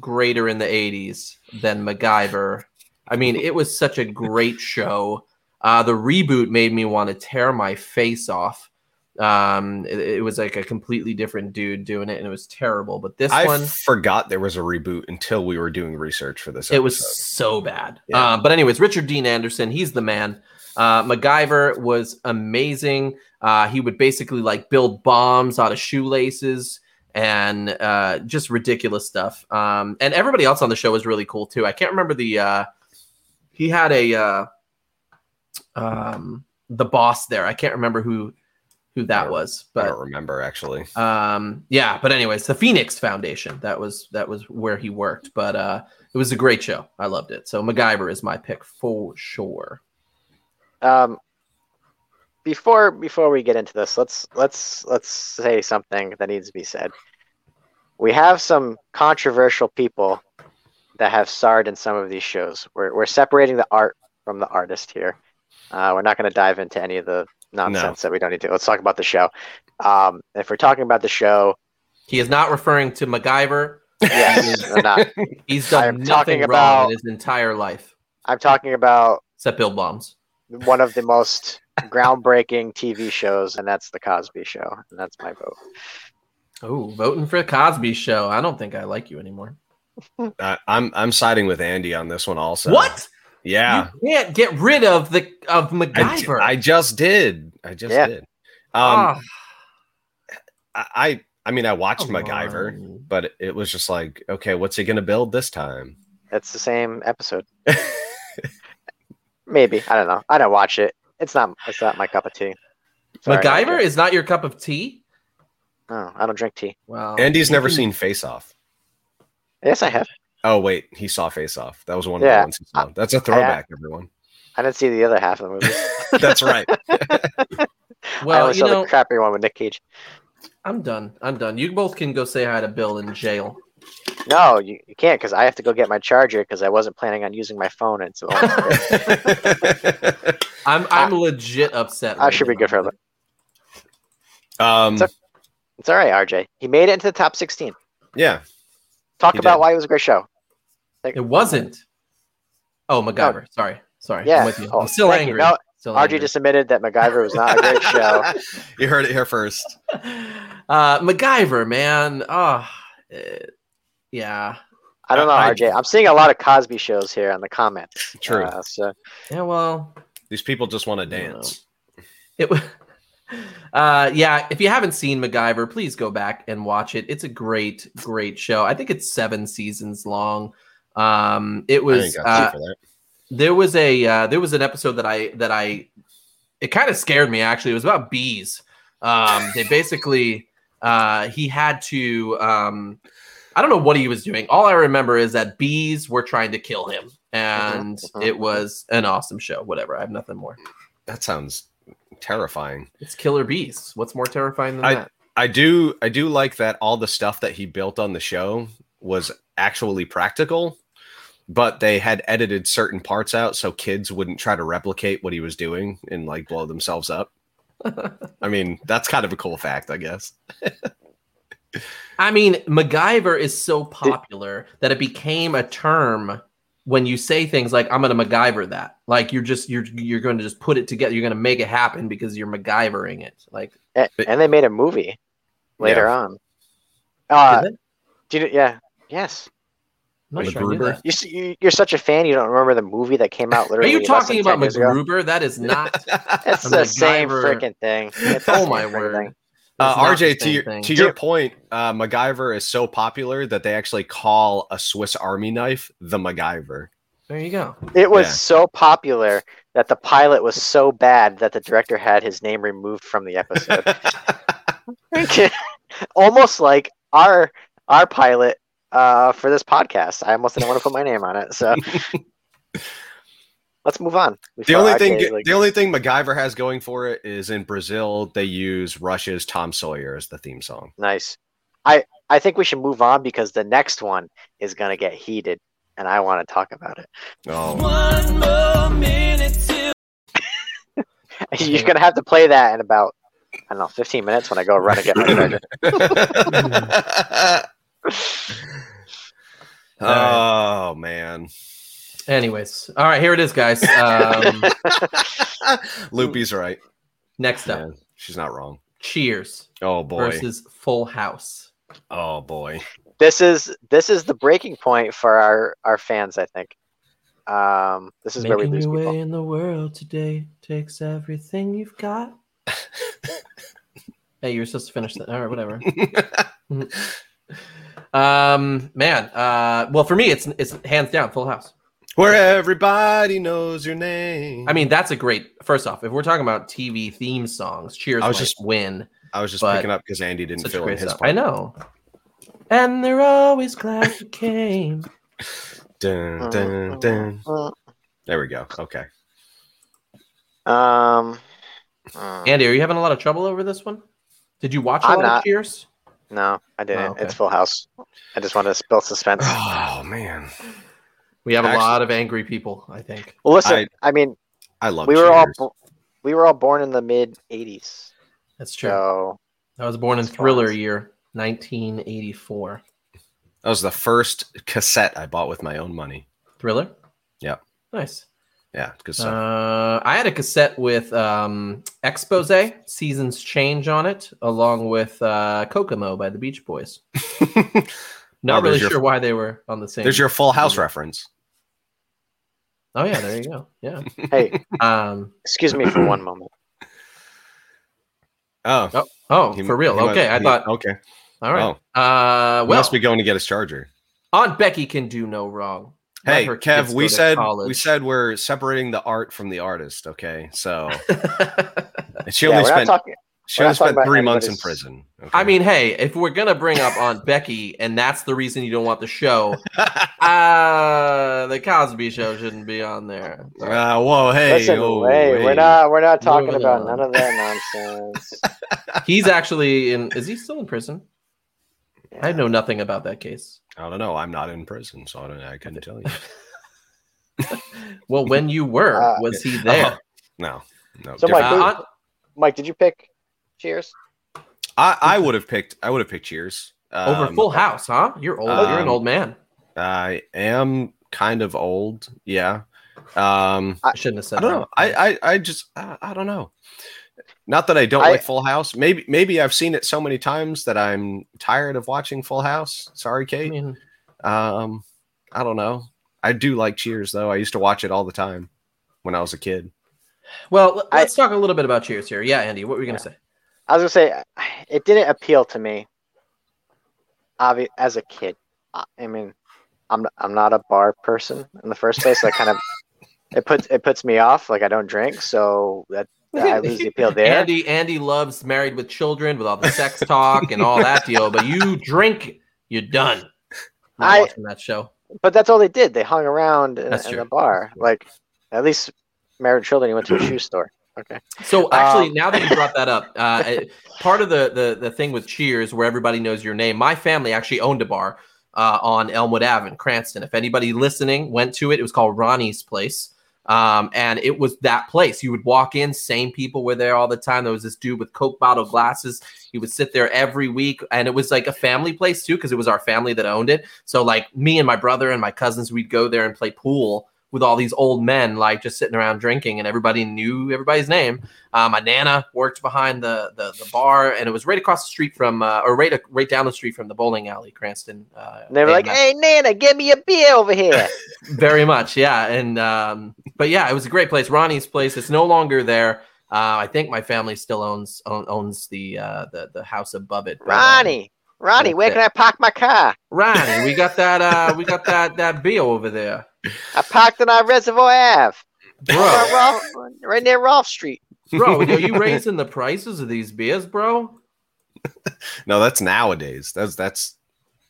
S1: greater in the '80s than MacGyver. I mean, it was such a great show. Uh, the reboot made me want to tear my face off. Um, it, it was like a completely different dude doing it, and it was terrible. But this one
S3: I
S1: one,
S3: forgot there was a reboot until we were doing research for this.
S1: it was so bad.
S3: Yeah.
S1: Um, but anyways, Richard Dean Anderson, he's the man. Uh, MacGyver was amazing. Uh, he would basically like build bombs out of shoelaces and uh, just ridiculous stuff. Um, and everybody else on the show was really cool too. I can't remember the. Uh, he had a uh, um, the boss there. I can't remember who who that
S3: Yeah.
S1: was,
S3: I
S1: but
S3: don't remember actually.
S1: um yeah but anyways the phoenix foundation that was that was where he worked but uh it was a great show i loved it so macgyver is my pick for sure
S2: Um, before before we get into this, let's let's let's say something that needs to be said. We have some controversial people that have starred in some of these shows. We're we're separating the art from the artist here. Uh, we're not going to dive into any of the nonsense that we don't need to. Let's talk about the show. Um, if we're talking about the show,
S1: he is not referring to macgyver
S2: yes, I'm not.
S1: he's done nothing
S2: talking
S1: wrong
S2: about-
S1: in his entire life
S2: I'm talking about
S1: except build bombs
S2: one of the most groundbreaking TV shows, and that's the Cosby Show, and that's my vote.
S1: oh voting for the cosby show i don't think i like you anymore
S3: I, I'm I'm siding with Andy on this one also.
S1: what
S3: Yeah,
S1: you can't get rid of the of
S3: I,
S1: macgyver
S3: I just did. I just
S2: Yeah.
S3: did. Um,
S1: Ah,
S3: I, I I mean I watched
S1: come
S3: MacGyver,
S1: on.
S3: but it was just like, okay, what's he gonna build this time?
S2: It's the same episode. Maybe I don't know. I don't watch it. It's not. It's not my cup of tea. Sorry,
S1: macgyver
S2: RJ.
S1: is not your cup of tea
S2: No, I don't drink tea.
S1: wow
S3: Andy's never seen Face Off.
S2: Yes, I have.
S3: Oh wait, he saw Face Off. That was one of the ones he saw. That's a throwback, everyone.
S2: I didn't see the other half of the movie.
S3: That's right.
S2: I
S1: well
S2: only
S1: you
S2: saw
S1: know
S2: the crappy one with Nick Cage.
S1: I'm done. I'm done. You both can go say hi to Bill in jail.
S2: No, you, you can't because I have to go get my charger because I wasn't planning on using my phone. And so
S1: I'm I'm legit upset.
S2: I
S1: right
S2: should be good for that.
S3: um,
S2: It's it's all right, RJ. He made it into the top 16.
S3: yeah,
S2: Talk
S3: He
S2: about
S3: did.
S2: why it was a great show. Like,
S1: It wasn't. Oh, MacGyver. Sorry, sorry.
S2: Yeah.
S1: I'm with you.
S2: Oh,
S1: I'm still
S2: thank you.
S1: angry.
S2: No,
S1: Still
S2: RJ
S1: angry.
S2: just admitted that MacGyver was not a great show.
S3: you heard it here first.
S1: uh, MacGyver, man. Oh, eh, yeah,
S2: I don't know,
S3: I-
S2: RJ. I'm seeing a lot of Cosby shows here in the comments.
S3: True.
S2: Uh, so
S1: yeah. Well,
S3: These people just want to
S1: Yeah.
S3: dance.
S1: it. wa- Uh, yeah. If you haven't seen MacGyver, please go back and watch it. It's a great, great show. I think it's seven seasons long. Um, it was. Uh,
S3: time for that.
S1: there was a uh, there was an episode that I that I it kind of scared me actually. It was about bees. Um, they basically uh, he had to um, I don't know what he was doing. All I remember is that bees were trying to kill him, and
S2: mhm.
S1: it was an awesome show. Whatever. I have nothing more.
S3: That sounds terrifying.
S1: It's killer bees. What's more terrifying than
S3: I-
S1: that?
S3: I do I do like that all the stuff that he built on the show was actually practical, but they had edited certain parts out so kids wouldn't try to replicate what he was doing and like blow themselves up. I mean, that's kind of a cool fact, I guess.
S1: I mean, MacGyver is so popular that it became a term when you say things like "I'm going to MacGyver that." Like you're just you're you're going to just put it together. You're going to make it happen because you're MacGyvering it. Like,
S2: a-
S3: But-
S2: and they made a movie later
S3: Yeah.
S2: on. Uh, do you, yeah, yes.
S1: I'm not sure I knew
S3: Gruber?
S1: that.
S2: You, s- you- you're such a fan. You don't remember the movie that came out literally.
S1: Are
S2: you
S1: talking about
S2: 10?
S1: MacGruber? That is not.
S2: It's
S1: a
S2: the same freaking thing. It's
S1: oh my word.
S2: thing.
S3: Uh,
S1: It's not the
S3: RJ, to your,
S1: thing.
S3: to your point, uh, MacGyver is so popular that they actually call a Swiss Army knife the MacGyver.
S1: There you go.
S2: It was
S3: Yeah.
S2: so popular that the pilot was so bad that the director had his name removed from the episode. Almost like our our pilot uh, for this podcast. I almost didn't want to put my name on it. So let's move on.
S3: The only thing,
S2: like-
S3: the only thing MacGyver has going for it is in Brazil they use Rush's Tom Sawyer as the theme song.
S2: nice. I I think we should move on because the next one is gonna get heated, and I want to talk about it.
S3: Oh,
S4: One more minute till
S2: You're gonna have to play that in about I don't know 15 minutes when I go run and get my charger.
S3: oh man,
S1: Anyways, all right, here it is, guys. Um,
S3: Loopy's right.
S1: next up,
S3: Man, she's not wrong.
S1: Cheers
S3: Oh boy.
S1: versus Full House.
S3: Oh boy.
S2: This is this is the breaking point for our our fans. I think. Um, this is where we
S1: Making
S2: lose
S1: your way
S2: people.
S1: in the world today takes everything you've got. hey, you were supposed to finish that. All right, whatever. um, man. Uh, well, for me, it's it's hands down Full House.
S3: Where everybody knows your name.
S1: I mean, that's a great. First off, if we're talking about TV theme songs, Cheers
S3: I was
S1: might
S3: just-
S1: win.
S3: I was just picking up because Andy didn't fill in his
S1: stuff.
S3: part.
S1: I know. And they're always glad you came.
S3: Dun, dun, dun. There we go. Okay.
S2: Um, uh,
S1: Andy, are you having a lot of trouble over this one? Did you watch a
S2: I'm
S1: lot of. Cheers?
S2: no, I didn't.
S1: Oh, okay.
S2: It's Full House. I just wanted to build suspense.
S3: Oh man,
S1: We have a lot of angry people. I think
S2: Well, listen.
S3: I-
S2: I, mean,
S3: I love.
S2: we were all bo- we were all born in the mid '80s,
S1: that's true.
S2: so
S1: I was born in Thriller
S2: fun.
S1: year 1984.
S3: That was the first cassette I bought with my own money.
S1: Thriller.
S3: Yeah.
S1: Nice.
S3: Yeah, good stuff.
S1: Uh, I had a cassette with um, Expose, Seasons Change on it, along with uh, Kokomo by the Beach Boys. Not
S3: Oh,
S1: really
S3: there's your-
S1: sure why they were on the same.
S3: There's your Full House reference.
S1: Oh yeah, there you go. Yeah.
S2: hey,
S1: Um.
S2: excuse me for one moment.
S3: Oh,
S1: Oh. Oh,
S3: he-
S1: for real.
S3: he must-
S1: Okay, I
S3: he-
S1: thought.
S3: Okay.
S1: All right.
S3: Oh,
S1: Uh.
S3: he
S1: Well,
S3: must be going to get his charger.
S1: Aunt Becky can do no wrong.
S3: Hey, Kev, we
S1: go to
S3: said we said we're separating the art from the artist. Okay, so and she
S2: yeah,
S3: only
S2: we're not
S3: spent
S2: talking.
S3: She
S2: we're
S3: only spent three months in prison. Okay?
S1: I mean, hey, if we're gonna bring up Aunt Becky, and that's the reason you don't want the show, uh the Cosby Show shouldn't be on there.
S3: Uh, whoa, hey,
S2: Listen,
S3: oh,
S2: hey,
S3: hey.
S2: we're not we're not talking
S1: Moving
S2: about
S1: on.
S2: none of that nonsense.
S1: He's actually in. Is he still in prison? I know nothing about that case.
S3: I don't know. I'm not in prison, so I, don't, I couldn't tell you.
S1: Well, when you were,
S2: Uh,
S1: was he there?
S3: No, no.
S2: So. Mike,
S1: Uh,
S2: who- Mike, did you pick Cheers?
S3: I, I would have picked. I would have picked Cheers
S1: over
S3: Um,
S1: Full House, huh? You're old. You're an
S3: um,
S1: old man.
S3: I am kind of old. Yeah. Um,
S1: I shouldn't have said
S3: I don't
S1: that.
S3: know. I, I, I just, I, I don't know. Not that I don't
S2: I-
S3: like Full House. Maybe, maybe I've seen it so many times that I'm tired of watching Full House. Sorry,
S1: I
S3: Kate.
S1: mean,
S3: Um, I don't know. I do like Cheers though. I used to watch it all the time when I was a kid.
S1: well, let-
S2: I-
S1: let's talk a little bit about Cheers here. Yeah, Andy, what were you gonna say?
S2: I was gonna say it didn't appeal to me. Obvi- as a kid, I mean, I'm I'm not a bar person in the first place. So that kind of it puts it puts me off. Like I don't drink, so that I lose the appeal there.
S1: Andy, Andy loves Married with Children with all the sex talk and all that deal, but you drink, you're done.
S2: I-
S1: watching that show.
S2: But that's all they did. They hung around in, in the bar. Like at least married with children. He went to a shoe store. Okay.
S1: So actually,
S2: Um,
S1: now that you brought that up, uh, part of the, the the thing with Cheers, where everybody knows your name, my family actually owned a bar uh, on Elmwood Ave in Cranston. If anybody listening went to it, it was called Ronnie's Place, um, and it was that place. You would walk in, same people were there all the time. There was this dude with Coke bottle glasses. He would sit there every week, and it was like a family place too, because it was our family that owned it. So like me and my brother and my cousins, we'd go there and play pool with all these old men, like just sitting around drinking, and everybody knew everybody's name. Uh, my nana worked behind the, the the bar, and it was right across the street from, uh, or right right down the street from the bowling alley, Cranston. Uh,
S2: they were like. "Hey, Nana, give me a beer over here."
S1: very much, yeah. And um, but yeah, it was a great place. Ronnie's place. It's no longer there. Uh, I think my family still owns own, owns the uh, the the house above it. uh,
S2: Ronnie, Ronnie, where
S1: it.
S2: can I park my car?
S1: Ronnie, we got that. Uh, we got that that beer over there,
S2: I parked on our Reservoir Ave,
S1: bro.
S2: right, Rolf, right near Rolf Street.
S1: Bro, are you raising the prices of these beers, bro?
S3: No, that's nowadays. That's that's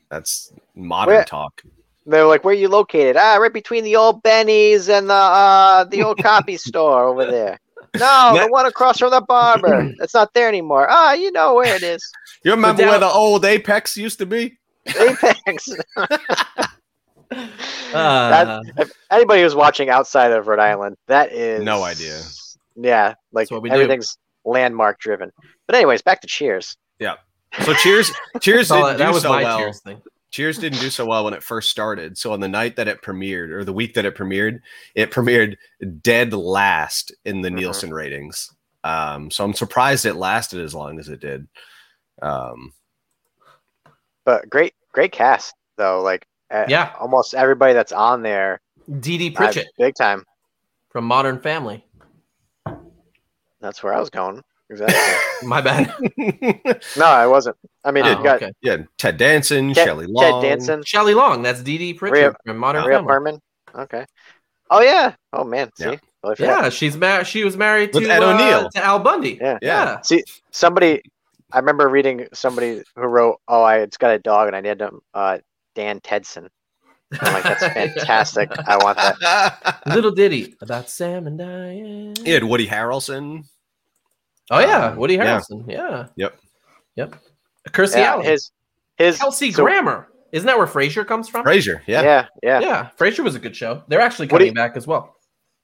S3: that's modern
S2: Where-
S3: talk.
S2: They're like, "Where are you located?" Ah, right between the old Benny's and the uh, the old copy store over there. No,
S3: That-
S2: the one across from the barber. It's not there anymore. Ah, you know where it is.
S3: You remember
S1: down-
S3: where the old Apex used to be?
S2: Apex.
S1: Uh,
S2: That- if anybody who's watching outside of Rhode Island, that is
S3: No idea.
S2: Yeah, like
S1: That's what we do.
S2: everything's landmark driven. But anyways, back to Cheers. Yeah.
S3: So Cheers, Cheers didn't
S1: that, that
S3: do
S1: was
S3: so
S1: my
S3: well.
S1: cheers thing.
S3: Cheers didn't do so well when it first started. So on the night that it premiered, or the week that it premiered, it premiered dead last in the
S2: Mhm.
S3: Nielsen ratings. Um, so I'm surprised it lasted as long as it did. Um,
S2: But great, great cast though. Like
S1: Yeah.
S2: almost everybody that's on there,
S1: DD Dee
S2: uh,
S1: Pritchett
S2: big time.
S1: from Modern Family.
S2: That's where I was going. Exactly.
S1: My bad.
S2: no, I wasn't. I mean,
S1: Oh,
S2: you got
S1: okay.
S3: yeah, Ted Danson,
S2: Ted,
S3: Shelley
S2: Ted
S3: Long,
S2: Danson,
S1: Shelley Long. That's Dee Dee Pritchett
S2: Rhea-
S1: from Modern
S2: Rhea
S1: Family.
S2: Perlman. Okay. Oh yeah. Oh man. See,
S3: Yeah.
S2: Totally forgot.
S1: Yeah, she's married. She was married
S3: With
S1: to
S3: Ed
S1: uh,
S3: O'Neill.
S1: to Al Bundy.
S2: Yeah.
S1: yeah.
S2: See, somebody. I remember reading somebody who wrote, "Oh, I it's got a dog, and I named him uh, Dan Tedson." I'm like, that's fantastic. I want that.
S1: Little ditty about Sam and Diane.
S3: He had Woody Harrelson.
S1: Oh yeah,
S3: Um,
S1: Woody
S3: yeah.
S1: Harrelson. Yeah.
S3: Yep.
S1: Yep. Kirstie
S2: Yeah,
S1: Alley.
S2: his his
S1: Kelsey
S2: so-
S1: Grammer. Isn't that where Frasier comes from?
S3: Frasier, yeah.
S2: Yeah, yeah.
S1: Yeah, Frasier was a good show. They're actually
S2: Woody-
S1: coming back as well.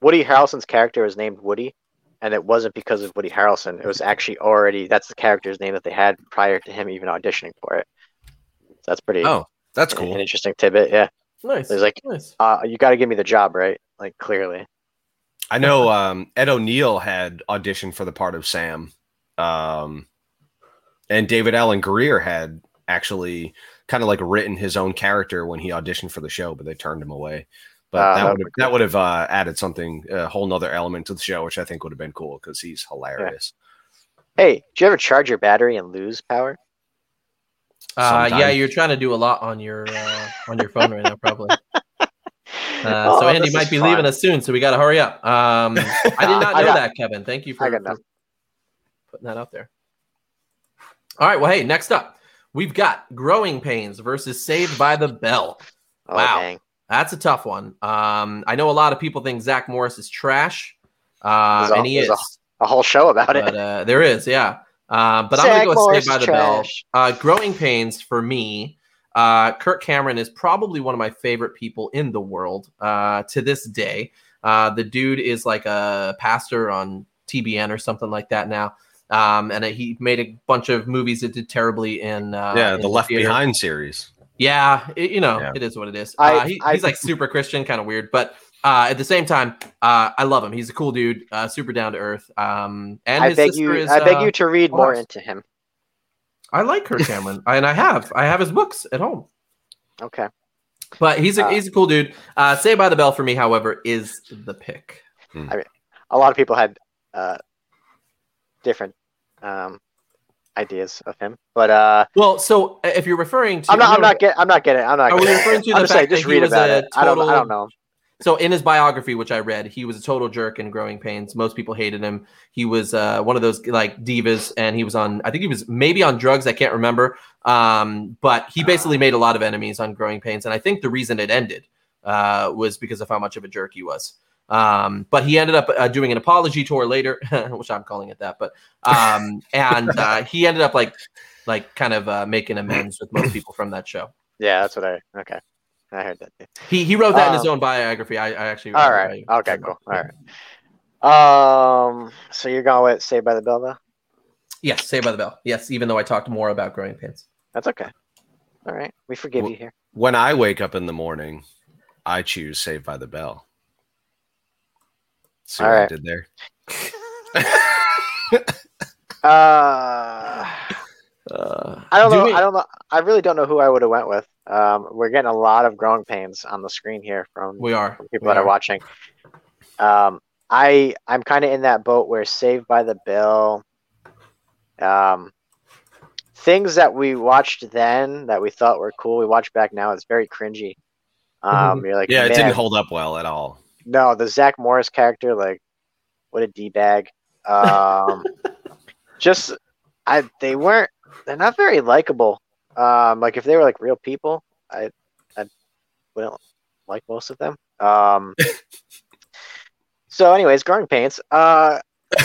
S2: Woody Harrelson's character was named Woody, and it wasn't because of Woody Harrelson. It was actually already that's the character's name that they had prior to him even auditioning for it. So that's pretty
S3: Oh, that's cool.
S2: an interesting tidbit. Yeah,
S1: Nice.
S2: There's like-
S1: nice.
S2: uh, you got to give me the job, right? Like clearly.
S3: I know um, Ed O'Neill had auditioned for the part of Sam, um, and David Alan Grier had actually kind of like written his own character when he auditioned for the show, but they turned him away. But
S2: Ah,
S3: that
S2: that
S3: would
S2: would
S3: have, that would have uh, added something, a whole nother element to the show, which I think would have been cool because he's hilarious.
S2: Hey, do you ever charge your battery and lose power?
S1: Uh, yeah, you're trying to do a lot on your uh, on your phone right now, probably. Uh,
S2: Oh,
S1: so Andy might be
S2: fun.
S1: leaving us soon, so we got to hurry up. Um, I did not know that, Kevin. Thank you for, for putting that out there. All right. Well, hey, next up, we've got Growing Pains versus Saved by the Bell.
S2: Oh,
S1: Wow.
S2: dang.
S1: That's a tough one. Um, I know a lot of people think Zach Morris is trash, uh,
S2: a-
S1: and he is.
S2: there's A whole show about it.
S1: But uh, there is, yeah. Um, but I'm gonna go with Saved by the
S2: trash.
S1: Bell. Uh, Growing Pains for me. Uh, Kirk Cameron is probably one of my favorite people in the world uh, to this day. Uh, the dude is like a pastor on TBN or something like that now. Um, and he made a bunch of movies that did terribly in uh,
S3: yeah,
S1: in
S3: the Left
S1: theater.
S3: Behind series.
S1: Yeah, it- you know,
S3: Yeah.
S1: it is what it is.
S2: I-
S1: uh, he,
S2: I-
S1: he's like super Christian, kind of weird, but uh, at the same time, uh, I love him. He's a cool dude, uh, super down to earth. Um, and
S2: I
S1: his
S2: beg
S1: sister
S2: you.
S1: is.
S2: I beg
S1: uh,
S2: you to read more
S1: Morris.
S2: into him.
S1: I like Kirk Cameron, and I have, I have his books at home.
S2: Okay.
S1: But he's a
S2: Uh,
S1: he's a cool dude. Uh, Say by the Bell for me, however, is the pick.
S2: I mean, A lot of people had uh, different um, ideas of him, but uh,
S1: Well, so if you're referring to,
S2: I'm not. I'm not get. I'm not getting. I'm not.
S1: Are we referring to the
S2: just saying,
S1: fact that
S2: just
S1: he was
S2: about
S1: a
S2: it. I don't. I don't know.
S1: So in his biography, which I read, he was a total jerk in Growing Pains. Most people hated him. He was uh, one of those like divas, and he was on. I think he was maybe on drugs. I can't remember. Um, but he basically made a lot of enemies on Growing Pains, and I think the reason it ended uh, was because of how much of a jerk he was. Um, but he ended up uh, doing an apology tour later, which I'm calling it that. But um, and uh, he ended up like like kind of uh, making amends with most people from that show.
S2: Yeah, that's what I. Okay, I heard that. Too.
S1: He he wrote that in his
S2: Um,
S1: own biography. I, I actually
S2: All right. Okay. Cool. All right. Um. So you're going with Saved by the Bell, though?
S1: Yes, Saved by the Bell. Yes, even though I talked more about Growing Pains.
S2: That's okay. All right. We forgive
S3: Well-
S2: you here.
S3: When I wake up in the morning, I choose Saved by the Bell. See
S2: All
S3: what I did there?
S2: Uh.
S1: Uh,
S2: I don't
S1: do
S2: know.
S1: we-
S2: I don't know. I really don't know who I would have went with. Um, we're getting a lot of growing pains on the screen here from,
S1: We are.
S2: from people
S1: We
S2: that are
S1: are.
S2: watching. Um, I I'm kind of in that boat where Saved by the Bell. Um, things that we watched then that we thought were cool, we watch back now. It's very cringy. Um, you're like,
S3: Yeah, it didn't hold up well at all.
S2: no, the Zach Morris character, like, what a d bag. Um, just, I they weren't. They're not very likable. Um, like if they were like real people, I, I wouldn't like most of them. Um. so, anyways, growing pains. Uh,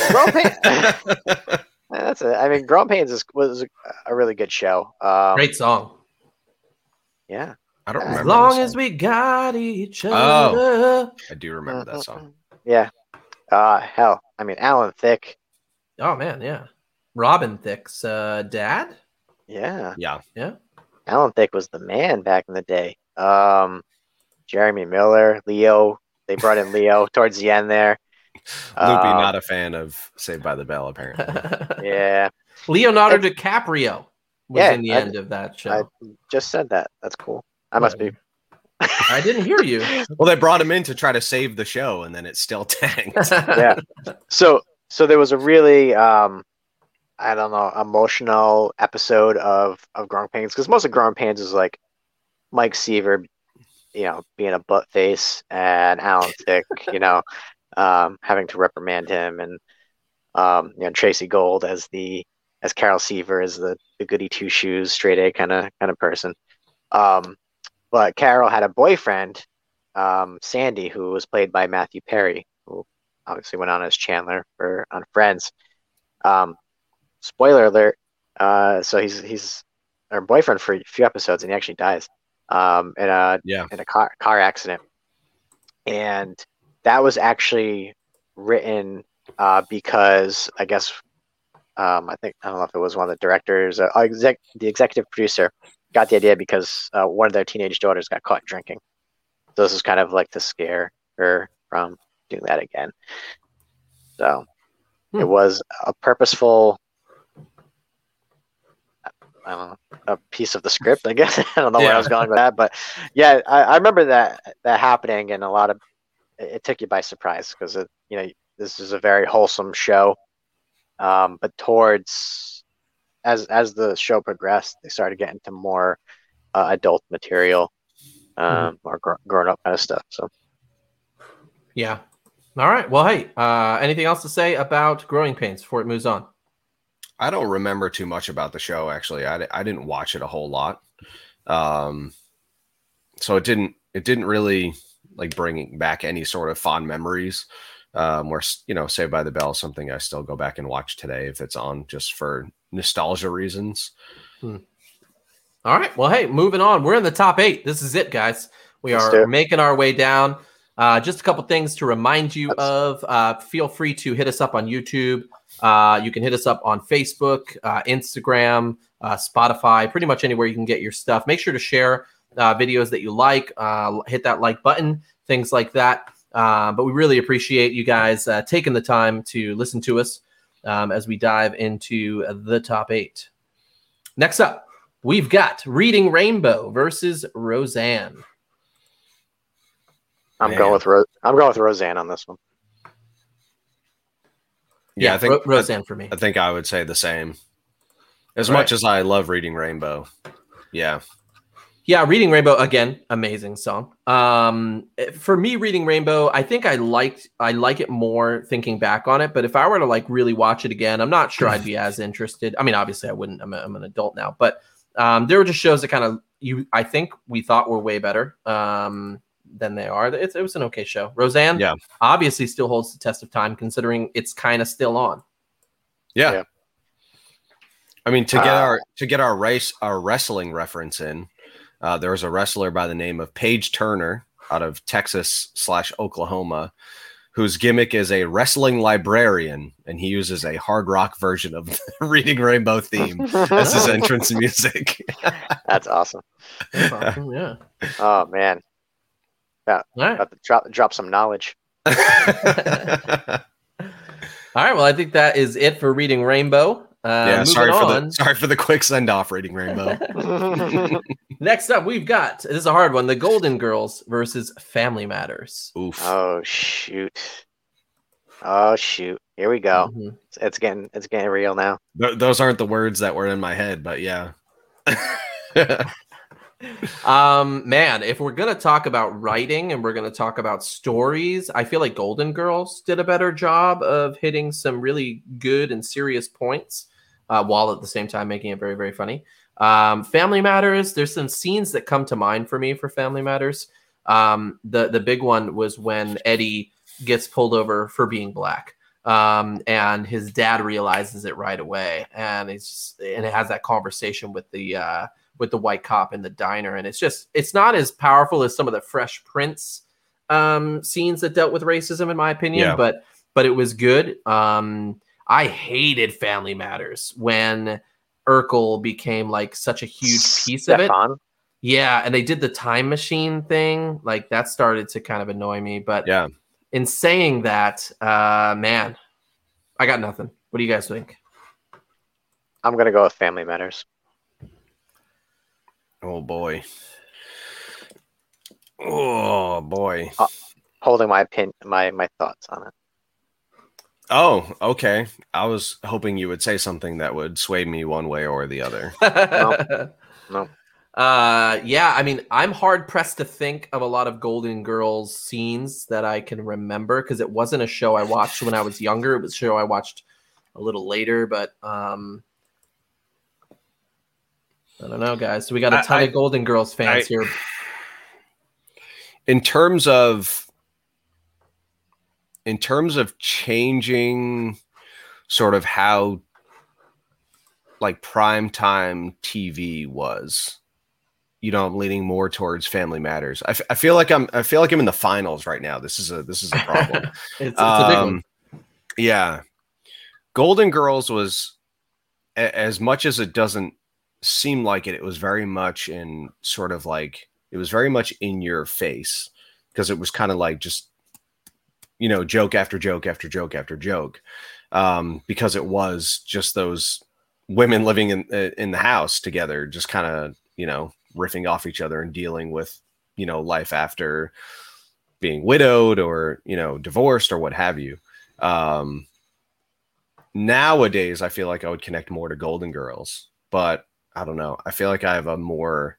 S2: growing pains. That's it. I mean, growing pains is, was a really good show. Um,
S1: Great song.
S2: Yeah.
S3: I don't
S2: As
S3: remember.
S1: As long as we got each other.
S3: Oh.
S1: other.
S3: I do remember that song.
S2: Yeah. Uh, hell, I mean, Alan Thicke.
S1: Oh man, yeah. Robin Thicke's uh, dad.
S2: Yeah.
S3: Yeah.
S2: Alan Thicke was the man back in the day. Um, Jeremy Miller, Leo. They brought in Leo towards the end there.
S3: Loopy,
S2: Um,
S3: not a fan of Saved by the Bell, apparently.
S2: Yeah,
S1: Leonardo DiCaprio was
S2: Yeah,
S1: in the
S2: I-
S1: end of that show.
S2: I just said that. That's cool. I must be.
S1: I didn't hear you.
S3: well, they brought him in to try to save the show, and then it still tanked.
S2: Yeah. So so there was a really um I don't know emotional episode of of Growing Pains because most of Growing Pains is like Mike Seaver, you know, being a butt face and Alan Thicke, you know, um, having to reprimand him and um, you know Tracey Gold as the as Carol Seaver as the the goody two shoes straight A kind of kind of person. Um, but Carol had a boyfriend, um, Sandy, who was played by Matthew Perry, who obviously went on as Chandler for on Friends. Um, spoiler alert. Uh, so he's he's her boyfriend for a few episodes, and he actually dies um, in a
S3: Yeah.
S2: in a car car accident, and that was actually written uh, because I guess um, I think I don't know if it was one of the directors, uh, exec, the executive producer got the idea because uh, one of their teenage daughters got caught drinking. So this is kind of like to scare her from doing that again. So
S1: Hmm.
S2: it was a purposeful, I don't know, a piece of the script, I guess. I don't know where I was going with that, but yeah, I, I remember that that happening, and a lot of it, it took you by surprise because it, you know, this is a very wholesome show. Um, but towards as as the show progressed, they started getting to more uh, adult material, um, or gr- grown up kind of stuff. So
S1: yeah. All right. Well, hey, uh, anything else to say about Growing Pains before it moves on?
S3: I don't remember too much about the show actually. I, I didn't watch it a whole lot, um, so it didn't it didn't really like bring back any sort of fond memories. Um, where you know, Saved by the Bell is something I still go back and watch today if it's on just for nostalgia reasons.
S1: All right. Well, hey, moving on. We're in the top eight. This is it, guys. We
S2: Let's
S1: are
S2: do
S1: making our way down. Uh, just a couple things to remind you
S2: Let's-
S1: of. Uh, feel free to hit us up on YouTube. Uh, you can hit us up on Facebook, uh, Instagram, uh, Spotify, pretty much anywhere you can get your stuff. Make sure to share uh, videos that you like. Uh, hit that like button, things like that. Uh, but we really appreciate you guys uh, taking the time to listen to us um, as we dive into the top eight. Next up, we've got Reading Rainbow versus Roseanne.
S2: I'm
S3: Man.
S2: going with Ro- I'm going with Roseanne on this one.
S3: Yeah, I think
S1: Ro- Roseanne for me.
S3: I think I would say the same. As much as I love reading Rainbow, yeah,
S1: Yeah, Reading Rainbow again, amazing song. Um, for me, Reading Rainbow, I think I liked I like it more thinking back on it. But if I were to like really watch it again, I'm not sure I'd be as interested. I mean, obviously, I wouldn't. I'm, a, I'm an adult now, but um, there were just shows that kind of you. I think we thought were way better um, than they are. It's, it was an okay show. Roseanne,
S3: Yeah.
S1: obviously still holds the test of time considering it's kind of still on.
S3: yeah.
S2: Yeah.
S3: I mean, to get
S2: Uh,
S3: our to get our race our wrestling reference in, uh, there was a wrestler by the name of Paige Turner out of Texas slash Oklahoma, whose gimmick is a wrestling librarian, and he uses a hard rock version of the Reading Rainbow theme as his entrance music.
S2: That's awesome.
S1: That's awesome, yeah.
S2: Oh man,
S1: All right.
S2: about to drop drop some knowledge.
S1: All right. Well, I think that is it for Reading Rainbow. Uh,
S3: yeah, sorry for
S1: on.
S3: the sorry for the quick send off, Reading Rainbow.
S1: Next up, we've got this is a hard one: the Golden Girls versus Family Matters.
S3: Oof.
S2: oh shoot. Oh shoot. Here we go.
S1: Mhm.
S2: It's, it's getting it's getting real now.
S3: Th- those aren't the words that were in my head, but yeah.
S1: Um, man, if we're gonna talk about writing and we're gonna talk about stories, I feel like Golden Girls did a better job of hitting some really good and serious points, uh, while at the same time making it very, very funny. Um, Family Matters, there's some scenes that come to mind for me for Family Matters. Um, the the big one was when Eddie gets pulled over for being black. Um, and his dad realizes it right away, and it's just, and it has that conversation with the uh, with the white cop in the diner, and it's just it's not as powerful as some of the Fresh Prince um, scenes that dealt with racism, in my opinion.
S3: Yeah.
S1: But but it was good. Um, I hated Family Matters when Urkel became like such a huge piece of it. Yeah, and they did the time machine thing. Like that started to kind of annoy me. But
S3: yeah.
S1: in saying that, uh, man, I got nothing. What do you guys think?
S2: I'm gonna go with Family Matters.
S3: Oh boy. Oh boy.
S2: Holding my opinion, my my thoughts on it.
S3: Oh, okay. I was hoping you would say something that would sway me one way or the other.
S2: No.
S1: Uh, yeah, I mean, I'm hard pressed to think of a lot of Golden Girls scenes that I can remember because it wasn't a show I watched when I was younger. It was a show I watched a little later, but um, I don't know, guys. We got a ton
S3: I-
S1: of Golden Girls fans
S3: I-
S1: here.
S3: in terms of in terms of changing sort of how like prime time TV was you know I'm leaning more towards family matters I, f- I feel like I'm I feel like I'm in the finals right now this is a this is a problem
S1: it's, it's a big one.
S3: Um, Yeah. Golden Girls was a- as much as it doesn't seem like it, it was very much in sort of like it was very much in your face because it was kind of like just you know joke after joke after joke after joke um because it was just those women living in uh, in the house together just kind of you know riffing off each other and dealing with you know life after being widowed or you know divorced or what have you. Um nowadays i feel like i would connect more to golden girls but i don't know i feel like i have a more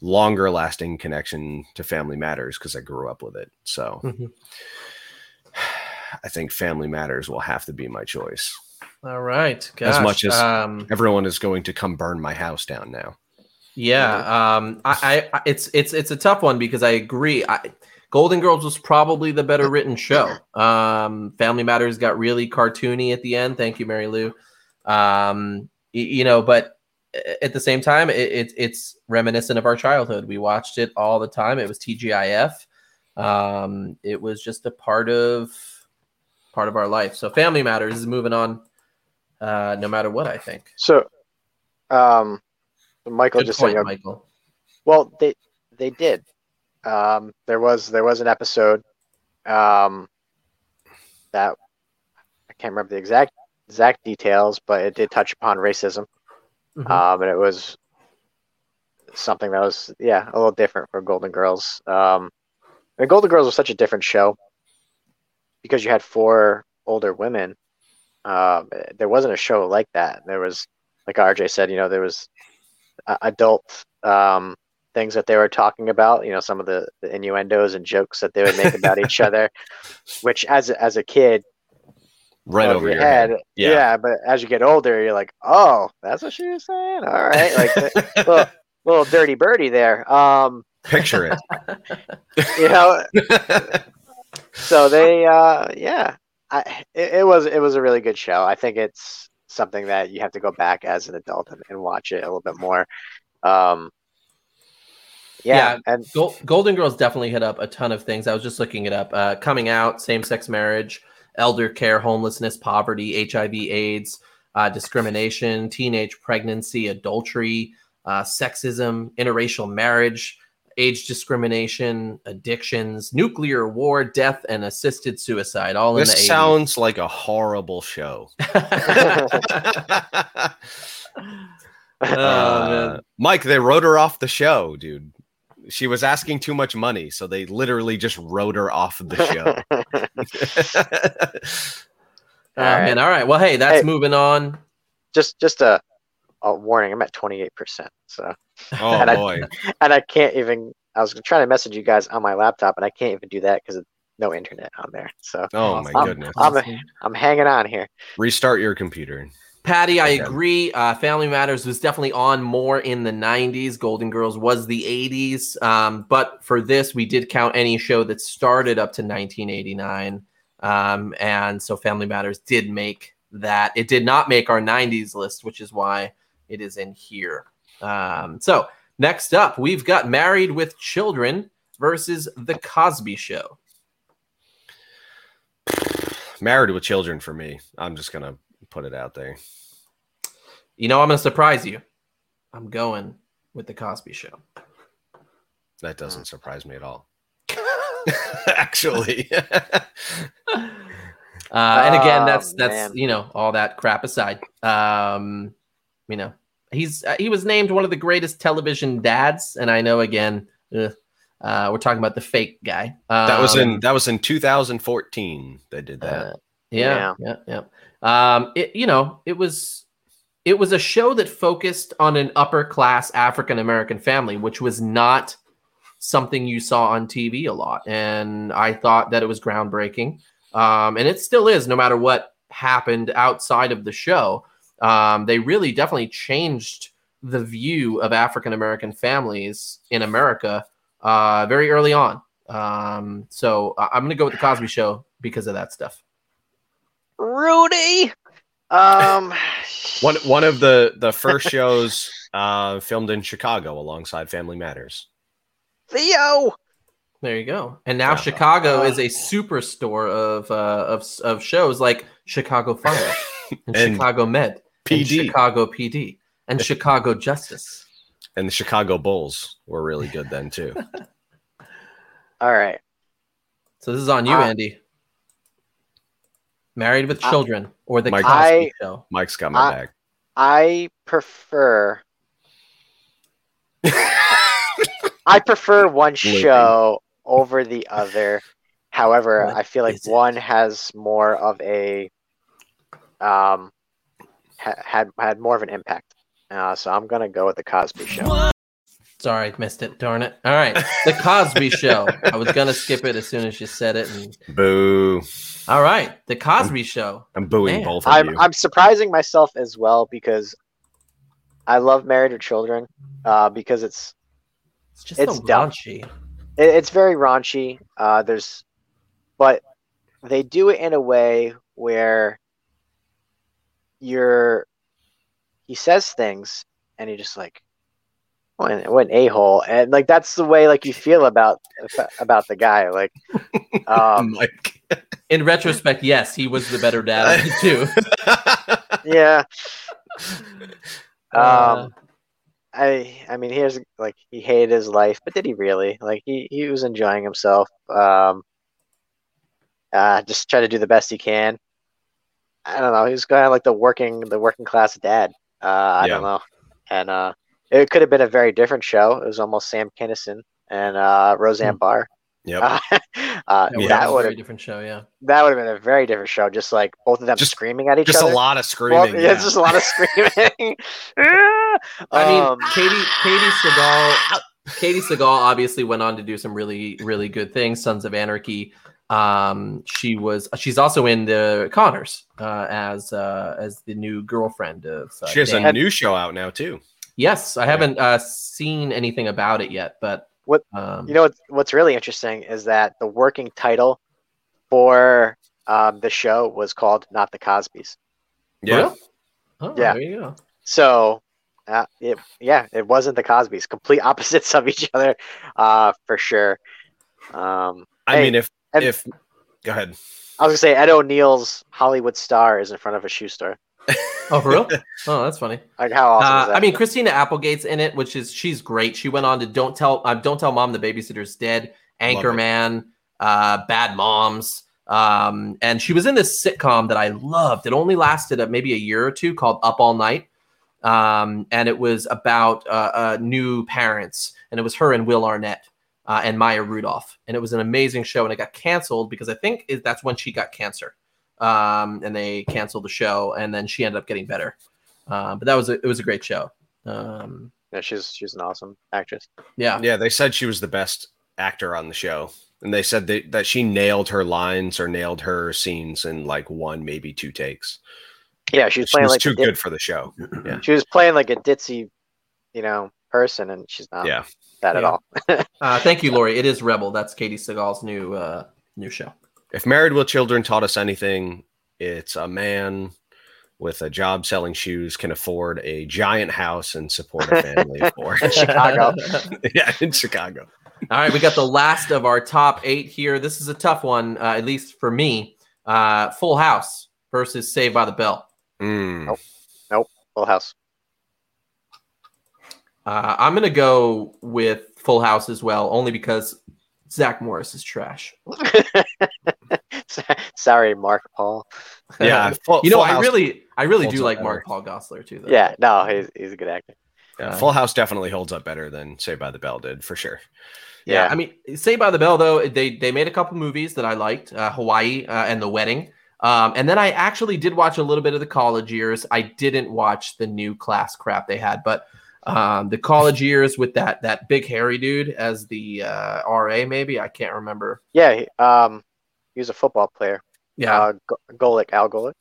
S3: longer lasting connection to family matters because i grew up with it so
S1: Mhm.
S3: i think family matters will have to be my choice
S1: All right,
S3: as much as-
S1: um,
S3: everyone is going to come burn my house down now
S1: Yeah, um, I, I, it's it's it's a tough one because I agree. I, Golden Girls was probably the better written show. Um, Family Matters got really cartoony at the end. Thank you, Mary Lou. Um, you know, but at the same time, it, it, it's reminiscent of our childhood. We watched it all the time. It was TGIF. Um, it was just a part of part of our life. So Family Matters is moving on, uh, no matter what. I think.
S2: So, um, Michael
S1: Good
S2: just
S1: point,
S2: said, you
S1: Michael.
S2: well, they they did. Um, there was there was an episode, um, that I can't remember the exact exact details, but it did touch upon racism.
S1: Mhm.
S2: um, and it was something that was yeah a little different for Golden Girls. Um, and Golden Girls was such a different show because you had four older women. Um, there wasn't a show like that. There was, like RJ said, you know, there was uh, adult um, things that they were talking about. You know, some of the, the innuendos and jokes that they would make about each other, which as as a kid
S3: right over your head,
S2: Yeah.
S3: Yeah.
S2: but as you get older, you're like, oh, that's what she was saying. All right, like little, little dirty birdie there. Um,
S3: picture it
S2: you know, so they, uh, yeah, I, it, it was it was a really good show. I think it's something that you have to go back as an adult and, and watch it a little bit more. Um, yeah,
S1: Yeah.
S2: and
S1: Gol- Golden Girls definitely hit up a ton of things. I was just looking it up. Uh, coming out, same sex marriage, elder care, homelessness, poverty, HIV, AIDS, uh, discrimination, teenage pregnancy, adultery, uh, sexism, interracial marriage, age discrimination, addictions, nuclear war, death, and assisted suicide. All in
S3: this
S1: the 80s.
S3: sounds like a horrible show
S1: Oh.
S3: Uh, Mike, they wrote her off the show, dude. She was asking too much money, so they literally just wrote her off of the show.
S1: Oh,
S2: All right.
S1: man. All right. Well, hey, that's
S2: Hey.
S1: moving on.
S2: just just a, a warning. I'm at 28 percent, so
S3: oh
S2: And I-
S3: boy,
S2: and I can't even. I was trying to message you guys on my laptop, and I can't even do that because no internet on there. So
S3: oh my
S2: Um,
S3: goodness!
S2: I'm I'm hanging on here.
S3: Restart your computer.
S1: Patty, I agree. Uh, Family Matters was definitely on more in the 90s. Golden Girls was the 80s. Um, but for this, we did count any show that started up to 1989. Um, and so Family Matters did make that. It did not make our 90s list, which is why it is in here. Um, so next up, we've got Married with Children versus The Cosby Show.
S3: Married with children for me. I'm just gonna put it out there.
S1: You know, I'm going to surprise you. I'm going with The Cosby Show.
S3: That doesn't surprise me at all. Actually,
S1: Uh, and again,
S2: Oh,
S1: that's that's
S2: man.
S1: you know all that crap aside. Um, you know, he's uh, he was named one of the greatest television dads, and I know again, ugh, uh, we're talking about the fake guy.
S3: that was in
S1: Um,
S3: that was in 2014. They did that.
S1: Uh, yeah, yeah, yeah. Um, it you know it was it was a show that focused on an upper class African American family, which was not something you saw on TV a lot, and I thought that it was groundbreaking. Um, and it still is, no matter what happened outside of the show. Um, they really definitely changed the view of African American families in America uh, very early on. Um, so I'm going to go with the Cosby Show because of that stuff.
S2: Rudy. Um,
S3: One one of the the first shows uh, filmed in Chicago alongside Family Matters.
S2: Theo.
S1: There you go. And now
S3: Yeah.
S1: Chicago
S2: Uh,
S1: is a superstore of uh, of of shows like Chicago Fire and,
S3: And
S1: Chicago Med, and
S3: PD
S1: Chicago PD, and Chicago Justice.
S3: and the Chicago Bulls were really good then too.
S2: All right.
S1: So this is on you,
S2: Uh,
S1: Andy. Married with
S2: I-
S1: Children or the
S3: Mike-
S1: Cosby
S2: I-
S1: Show.
S3: Mike's got my
S2: I-
S3: back.
S2: I prefer. I prefer one
S3: Blinking.
S2: show over the other. However,
S1: What
S2: I feel like
S1: is it?
S2: one has more of a um ha- had had more of an impact. Uh, so I'm gonna go with the Cosby Show.
S1: Sorry, I missed it. Darn it. All right, the Cosby Show. I was gonna skip it as soon as you said it. And
S3: Boo!
S1: all right, the Cosby Show.
S3: I'm booing
S1: Man.
S3: both of
S2: I'm
S3: you.
S2: I'm surprising myself as well because I love Married or Children uh, because it's
S1: It's just
S2: It's
S1: so raunchy.
S2: it, it's very raunchy. Uh, there's, but they do it in a way where you're. He says things, and you're just like, what an, what a hole, and like that's the way like you feel about about the guy. Like, um,
S3: Mike.
S1: In retrospect, yes, he was the better dad of the two.
S2: yeah.
S1: Uh,
S2: Um, I I mean, here's like he hated his life, but did he really? Like he he was enjoying himself. Um, uh, just try to do the best he can. I don't know. He was kind of like the working the working class dad. Uh, I don't know. And uh, it could have been a very different show. It was almost Sam Kinison and uh, Roseanne Barr.
S3: Yep.
S2: Uh, uh,
S1: that was
S2: that
S1: a
S2: would
S1: very
S2: have
S1: different show. Yeah.
S2: that would have been a very different show. Just like both of them
S3: Just-
S2: screaming at each other.
S3: Just a lot of
S2: Well,
S3: screaming.
S2: yeah,
S3: yeah.
S2: it's just a lot of screaming.
S1: I mean,
S2: Um,
S1: Katie Katey Sagal Katey Sagal obviously went on to do some really really good things. Sons of Anarchy. Um, she was she's also in the Conners uh, as uh, as the new girlfriend of. Uh,
S3: she has a new show out now too.
S1: Yes, I haven't uh, seen anything about it yet, but
S2: What-
S1: um,
S2: You know what, what's really interesting is that the working title for um, the show was called "Not the Cosbys."
S3: Yeah.
S1: Really? Oh,
S2: Yeah.
S1: there you go.
S2: So, uh, it yeah, it wasn't the Cosbys. Complete opposites of each other, uh, for sure. Um,
S3: I
S2: Hey,
S3: mean, if
S2: and-
S3: if go ahead.
S2: I was gonna say Ed O'Neill's Hollywood star is in front of a shoe store.
S1: Oh, for real? oh, that's funny.
S2: Like how awesome
S1: Uh,
S2: is that?
S1: I mean, Christina Applegate's in it, which is she's great. She went on to Don't Tell uh, Don't Tell Mom the Babysitter's Dead,
S3: Love it.
S1: Anchorman, uh, Bad Moms, um, and she was in this sitcom that I loved. It only lasted uh, maybe a year or two, called Up All Night, um, and it was about uh, uh, new parents, and it was her and Will Arnett. Uh, and Maya Rudolph, and it was an amazing show, and it got canceled because I think it, that's when she got cancer, um, and they canceled the show, and then she ended up getting better. Uh, but that was a, it was a great show. Um,
S2: yeah, she's she's an awesome actress.
S1: yeah,
S3: Yeah, they said she was the best actor on the show, and they said that that she nailed her lines or nailed her scenes in like one, maybe two takes.
S2: Yeah, she was
S3: She
S2: playing
S3: was
S2: like
S3: too
S2: a dit-
S3: good for the show. Yeah.
S2: She was playing like a ditzy, you know, person, and she's not
S3: Yeah.
S2: that at all.
S1: Uh, thank you, Lori. It is Rebel. That's Katey Sagal's new uh, new show.
S3: If Married with Children taught us anything, it's a man with a job selling shoes can afford a giant house and support a family of four.
S2: In Chicago.
S3: yeah, in Chicago.
S1: All right, we got the last of our top eight here. This is a tough one, uh, at least for me. Uh, Full House versus Saved by the Bell.
S3: Mm.
S2: Full House.
S1: Uh, I'm going to go with Full House as well, only because Zach Morris is trash.
S2: Sorry, Mark Paul.
S3: Yeah, Full,
S1: You know, I really, I really do like
S3: better.
S1: Mark Paul Gosselaar too. Though.
S2: Yeah, no, he's he's a good actor.
S3: yeah, Full House definitely holds up better than Say by the Bell did for sure.
S1: Yeah,
S2: Yeah.
S1: I mean, Say by the Bell though they they made a couple movies that I liked, uh, Hawaii uh, and The Wedding, um, and then I actually did watch a little bit of the college years. I didn't watch the new class crap they had, but um, the college years with that that big hairy dude as the uh, RA, maybe I can't remember.
S2: Yeah, he, um, he was a football player.
S1: Yeah,
S2: Uh, Go- Golic, Al Golic.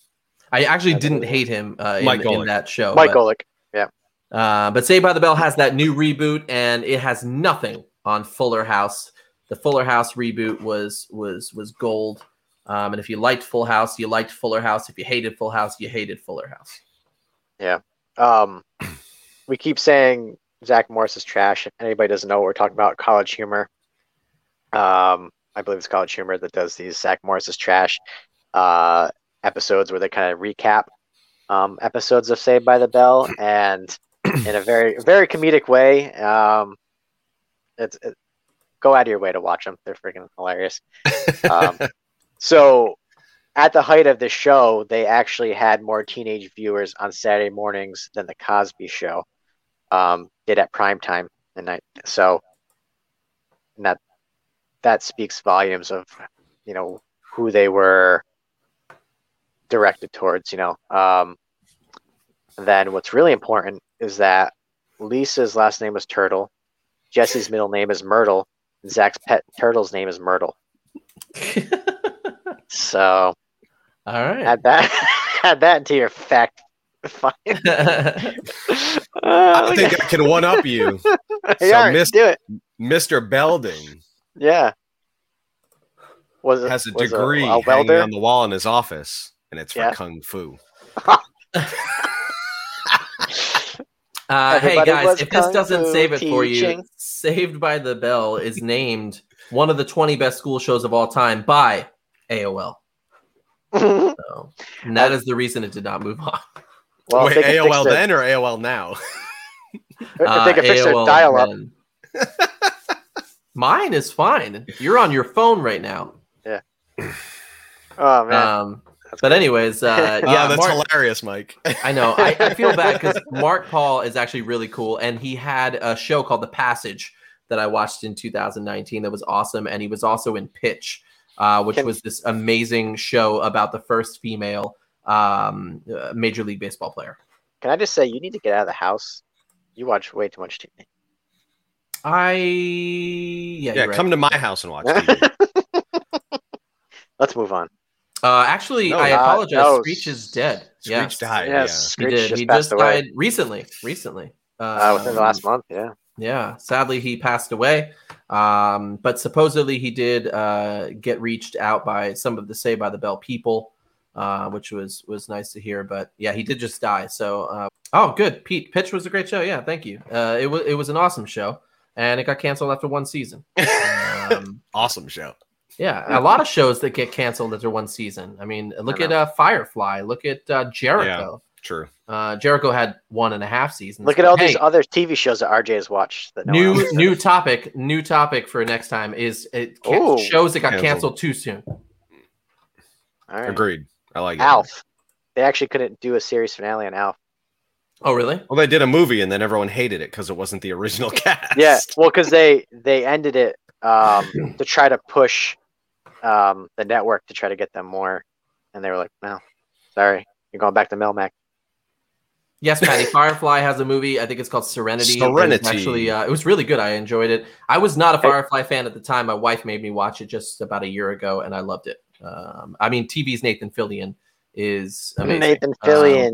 S1: I actually
S2: I
S1: didn't hate him uh, in, in that show.
S2: Mike
S1: but-
S2: Golic.
S1: Uh, but Say by the Bell has that new reboot, and it has nothing on Fuller House. The Fuller House reboot was was was gold. Um, and if you liked Full House, you liked Fuller House. If you hated Full House, you hated Fuller House. Yeah.
S2: Um, we keep saying Zach Morris is trash. If anybody doesn't know what we're talking about, College Humor. Um, I believe it's College Humor that does these Zach Morris is trash uh, episodes where they kind of recap um, episodes of Saved by the Bell and in a very very comedic way. Um, it's it, go out of your way to watch them; they're freaking hilarious. Um, so at the height of the show, they actually had more teenage viewers on Saturday mornings than the Cosby Show um, did at prime time at night. So and that that speaks volumes of you know who they were directed towards. You know, um, then what's really important is that Lisa's last name was Turtle, Jesse's middle name is Myrtle, and Zach's pet turtle's name is Myrtle. So
S1: All right.
S2: add that add that into your fact. Fine.
S3: I
S2: Uh,
S3: think I can one up you,
S2: yeah,
S3: Miss-
S2: do it.
S3: Mr. Belding
S2: Yeah. Was it
S3: has a
S2: was
S3: degree
S2: a,
S3: hanging on the wall in his office, and it's for
S2: Yeah.
S3: kung fu.
S1: Uh, hey guys, if this doesn't save it for you. Saved by the Bell is named one of the 20 best school shows of all time by AOL. So, and that is the reason it did not move on.
S2: If
S3: Wait,
S2: they can
S3: AOL
S2: their-
S3: then or AOL now?
S2: if they can fix their dial up.
S1: Mine is fine. You're on your phone right now. Yeah.
S2: Oh man.
S1: Um, but anyways, uh,
S3: Yeah,
S1: yeah,
S3: that's
S1: Mark,
S3: hilarious, Mike.
S1: I know. I, I feel bad because Mark Paul is actually really cool, and he had a show called The Passage that I watched in 2019 that was awesome, and he was also in Pitch, uh, which
S2: Can-
S1: was this amazing show about the first female um, uh, Major League Baseball player.
S2: Can I just say you need to get out of the house? You watch way too much TV.
S1: I yeah,
S3: Yeah,
S1: you're right.
S3: come to my house and watch TV.
S2: Let's move on.
S1: Uh, actually,
S3: No,
S1: I
S2: uh,
S1: apologize.
S2: no,
S1: Screech is dead.
S3: Screech
S1: yes,
S3: died.
S2: yes,
S3: Yeah.
S1: He did.
S2: just
S1: he
S2: passed
S1: just
S2: away.
S1: died recently. Recently.
S2: Uh, within the
S1: Um,
S2: last month, yeah.
S1: Yeah, sadly he passed away. Um, but supposedly he did uh, get reached out by some of the Say by the Bell people, uh, which was was nice to hear. But yeah, he did just die. So uh, oh, good. Pete Pitch was a great show. Yeah, thank you. Uh, it was it was an awesome show, and it got canceled after one season. Um,
S3: awesome show.
S1: yeah, a lot of shows that get canceled after one season. I mean, look
S2: I
S1: at uh, Firefly. Look at uh, Jericho.
S3: True.
S1: Uh, Jericho had one and a half seasons.
S2: Look at all
S1: hey,
S2: these other TV shows that RJ has watched. That no
S1: new new topic new topic for next time is it can-
S2: Ooh.
S1: shows that got
S3: Canceled.
S1: canceled too soon
S2: All right.
S3: Agreed. I like it.
S2: Alf. They actually couldn't do a series finale on Alf.
S1: oh really?
S3: Well, they did a movie and then everyone hated it because it wasn't the original cast.
S2: Yeah, well, because they they ended it um, to try to push um, the network to try to get them more, and they were like, "No, sorry, you're going back to Melmac."
S1: yes patty. Firefly has a movie. I think it's called serenity. It was
S3: Serenity.
S1: actually uh, it was really good. I enjoyed it. I was not a firefly fan at the time. My wife made me watch it just about a year ago and i loved it um, i mean tv's nathan fillion is amazing
S2: Nathan
S1: Um,
S2: Fillion.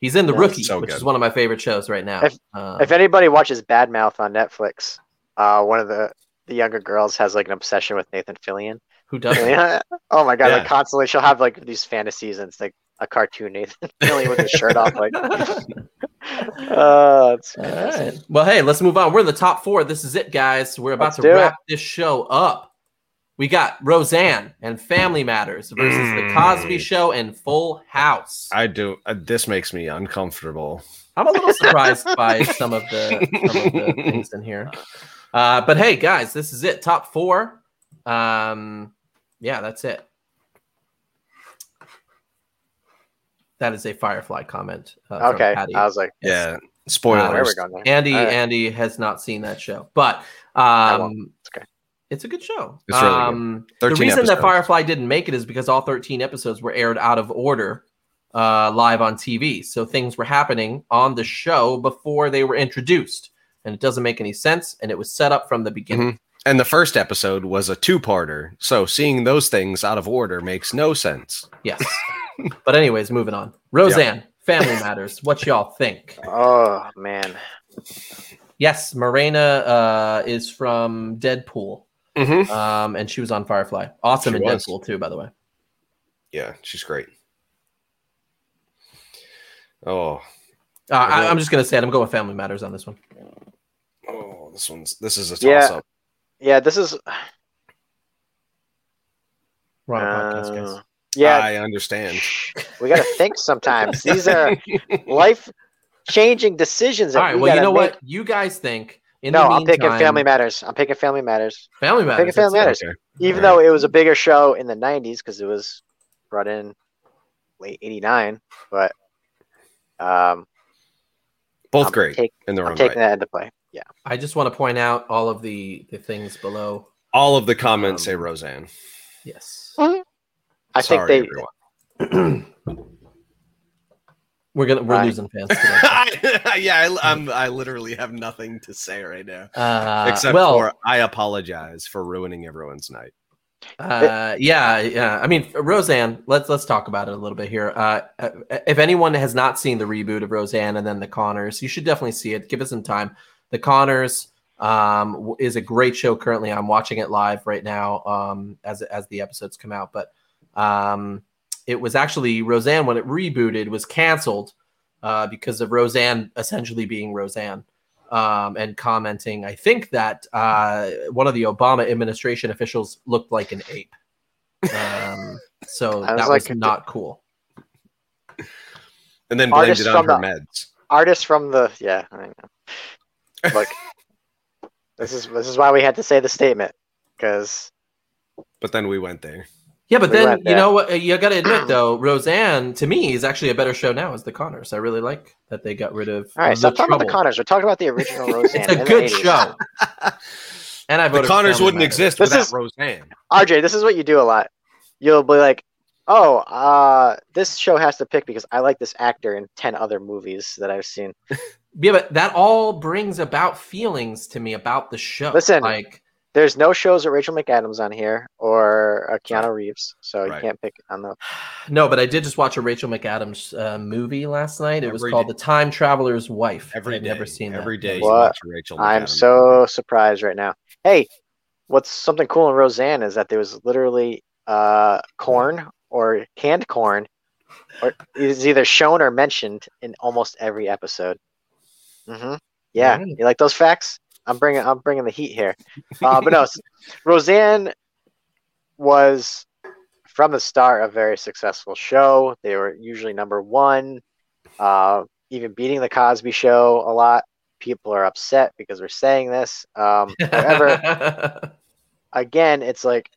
S1: he's in the
S2: Yeah,
S1: rookie
S3: so
S1: which
S3: good.
S1: is one of my favorite shows right now
S2: If-
S1: Um,
S2: if anybody watches Bad Mouth on Netflix, uh, one of the the younger girls has like an obsession with Nathan Fillion.
S1: who does
S2: oh my god!
S3: Yeah.
S2: Like constantly, she'll have like these fantasies, and it's like a cartoon Nathan Fillion with his shirt off. Like, uh, it's
S1: All right. Well, hey, let's move on. We're in the top four. This is it, guys. We're about
S2: Let's
S1: to wrap this show up. We got Roseanne and Family Matters versus The Cosby
S3: Mm.
S1: Show and Full House.
S3: I do. Uh, this makes me uncomfortable.
S1: I'm a little surprised by some of the some of the things in here. Uh, but hey, guys, this is it. Top four. Um, yeah, that's it. That is a Firefly comment. Uh, from
S2: Okay,
S1: Patty.
S2: I was like,
S3: Yeah.
S2: uh,
S3: Spoilers.
S2: where are going?
S1: Andy
S2: All right.
S1: Andy has not seen that show, but um,
S2: It's okay.
S1: It's a good show.
S3: It's really good.
S1: um, The
S3: 13
S1: reason that. Firefly didn't make it is because all 13 episodes were aired out of order uh, live on TV. So things were happening on the show before they were introduced, and it doesn't make any sense. And it was set up from the beginning.
S3: And the first episode was a two-parter. So seeing those things out of order makes no sense.
S1: Yes. but anyways, moving on. Roseanne, Family Matters. What y'all think?
S2: Oh man,
S1: Yes, Morena uh, is from Deadpool,
S3: Mm-hmm.
S1: um, and she was on Firefly. Awesome
S3: She
S1: in
S3: was.
S1: Deadpool too, by the way.
S3: Yeah, she's great. Oh,
S1: Uh, I, I'm just gonna say it. I'm going with Family Matters on this one.
S3: oh, this one's this is a
S2: Yeah.
S3: toss-up.
S2: yeah, this is
S1: We're on a podcast,
S2: uh,
S1: guys.
S2: yeah.
S3: I understand.
S2: we got to think sometimes. These are life changing decisions.
S1: All right.
S2: we
S1: Well, you know
S2: make.
S1: what? You guys think. In
S2: no,
S1: the
S2: I'm picking Family Matters. I'm picking Family Matters.
S1: Family Matters.
S2: I'm picking Family. Matters.
S3: Okay.
S2: Even
S3: All
S2: though it was a bigger show in the '90s because it was brought in late '89, but um,
S3: Both
S2: I'm
S3: great
S2: take-
S3: in their
S2: I'm
S3: own
S2: taking
S3: right.
S2: that into play. Yeah.
S1: I just want to point out all of the the things below.
S3: All of the comments
S1: Um,
S3: say Roseanne.
S1: Yes.
S2: I
S3: Sorry,
S2: think they.
S1: We're gonna we're
S2: Right.
S1: losing fans today.
S3: yeah, I, I'm. I literally have nothing to say right now,
S1: Uh,
S3: except
S1: well,
S3: for I apologize for ruining everyone's night.
S1: Uh, yeah, yeah. I mean, Roseanne. Let's let's talk about it a little bit here. Uh, uh, if anyone has not seen the reboot of Roseanne and then the Conners, you should definitely see it. Give it some time. The Conners um, is a great show. Currently, I'm watching it live right now um, as as the episodes come out. But um, it was actually Roseanne when it rebooted was canceled uh, because of Roseanne essentially being Roseanne um, and commenting, I think that uh, one of the Obama administration officials looked like an ape. Um, so
S2: was
S1: that was
S2: like-
S1: not cool.
S3: And then blamed
S2: Artists
S3: it on her
S2: from the-
S3: meds.
S2: artists from the yeah. I know. Look, this is this is why we had to say the statement because
S3: But then we went there.
S1: Yeah, but
S2: We
S1: then you know what? You got to admit though, Roseanne to me is actually a better show now as the Conners. I really like that they got rid of.
S2: all right.
S1: the
S2: Stop talking about the. Conners. We're talking about the original Roseanne.
S1: It's a good show. And I
S3: The
S1: voted for Conners
S3: wouldn't
S1: Matters.
S3: exist
S2: This
S3: without
S2: is-
S3: Roseanne.
S2: RJ, this is what you do a lot. You'll be like, "Oh, uh, this show has to pick because I like this actor in ten other movies that I've seen."
S1: Yeah, but that all brings about feelings to me about the show.
S2: Listen,
S1: like
S2: There's no shows with Rachel McAdams on here or uh, Keanu Reeves, so you can't pick on the.
S1: No, but I did just watch a Rachel McAdams uh, movie last night. It was called
S3: day.
S1: The Time Traveler's Wife.
S3: Every
S1: I've
S3: day.
S1: never seen
S3: Every
S1: that.
S3: day you
S2: What?
S3: watch Rachel.
S2: I'm so surprised right now. Hey, what's something cool in Roseanne is that there was literally uh, corn or canned corn, or it is either shown or mentioned in almost every episode. hmm Yeah,
S1: Alright.
S2: you like those facts? I'm bringing I'm bringing the heat here. Uh, but no, Roseanne was from the start a very successful show. They were usually number one, uh, even beating the Cosby Show a lot. People are upset because we're saying this. Um, however, again, it's like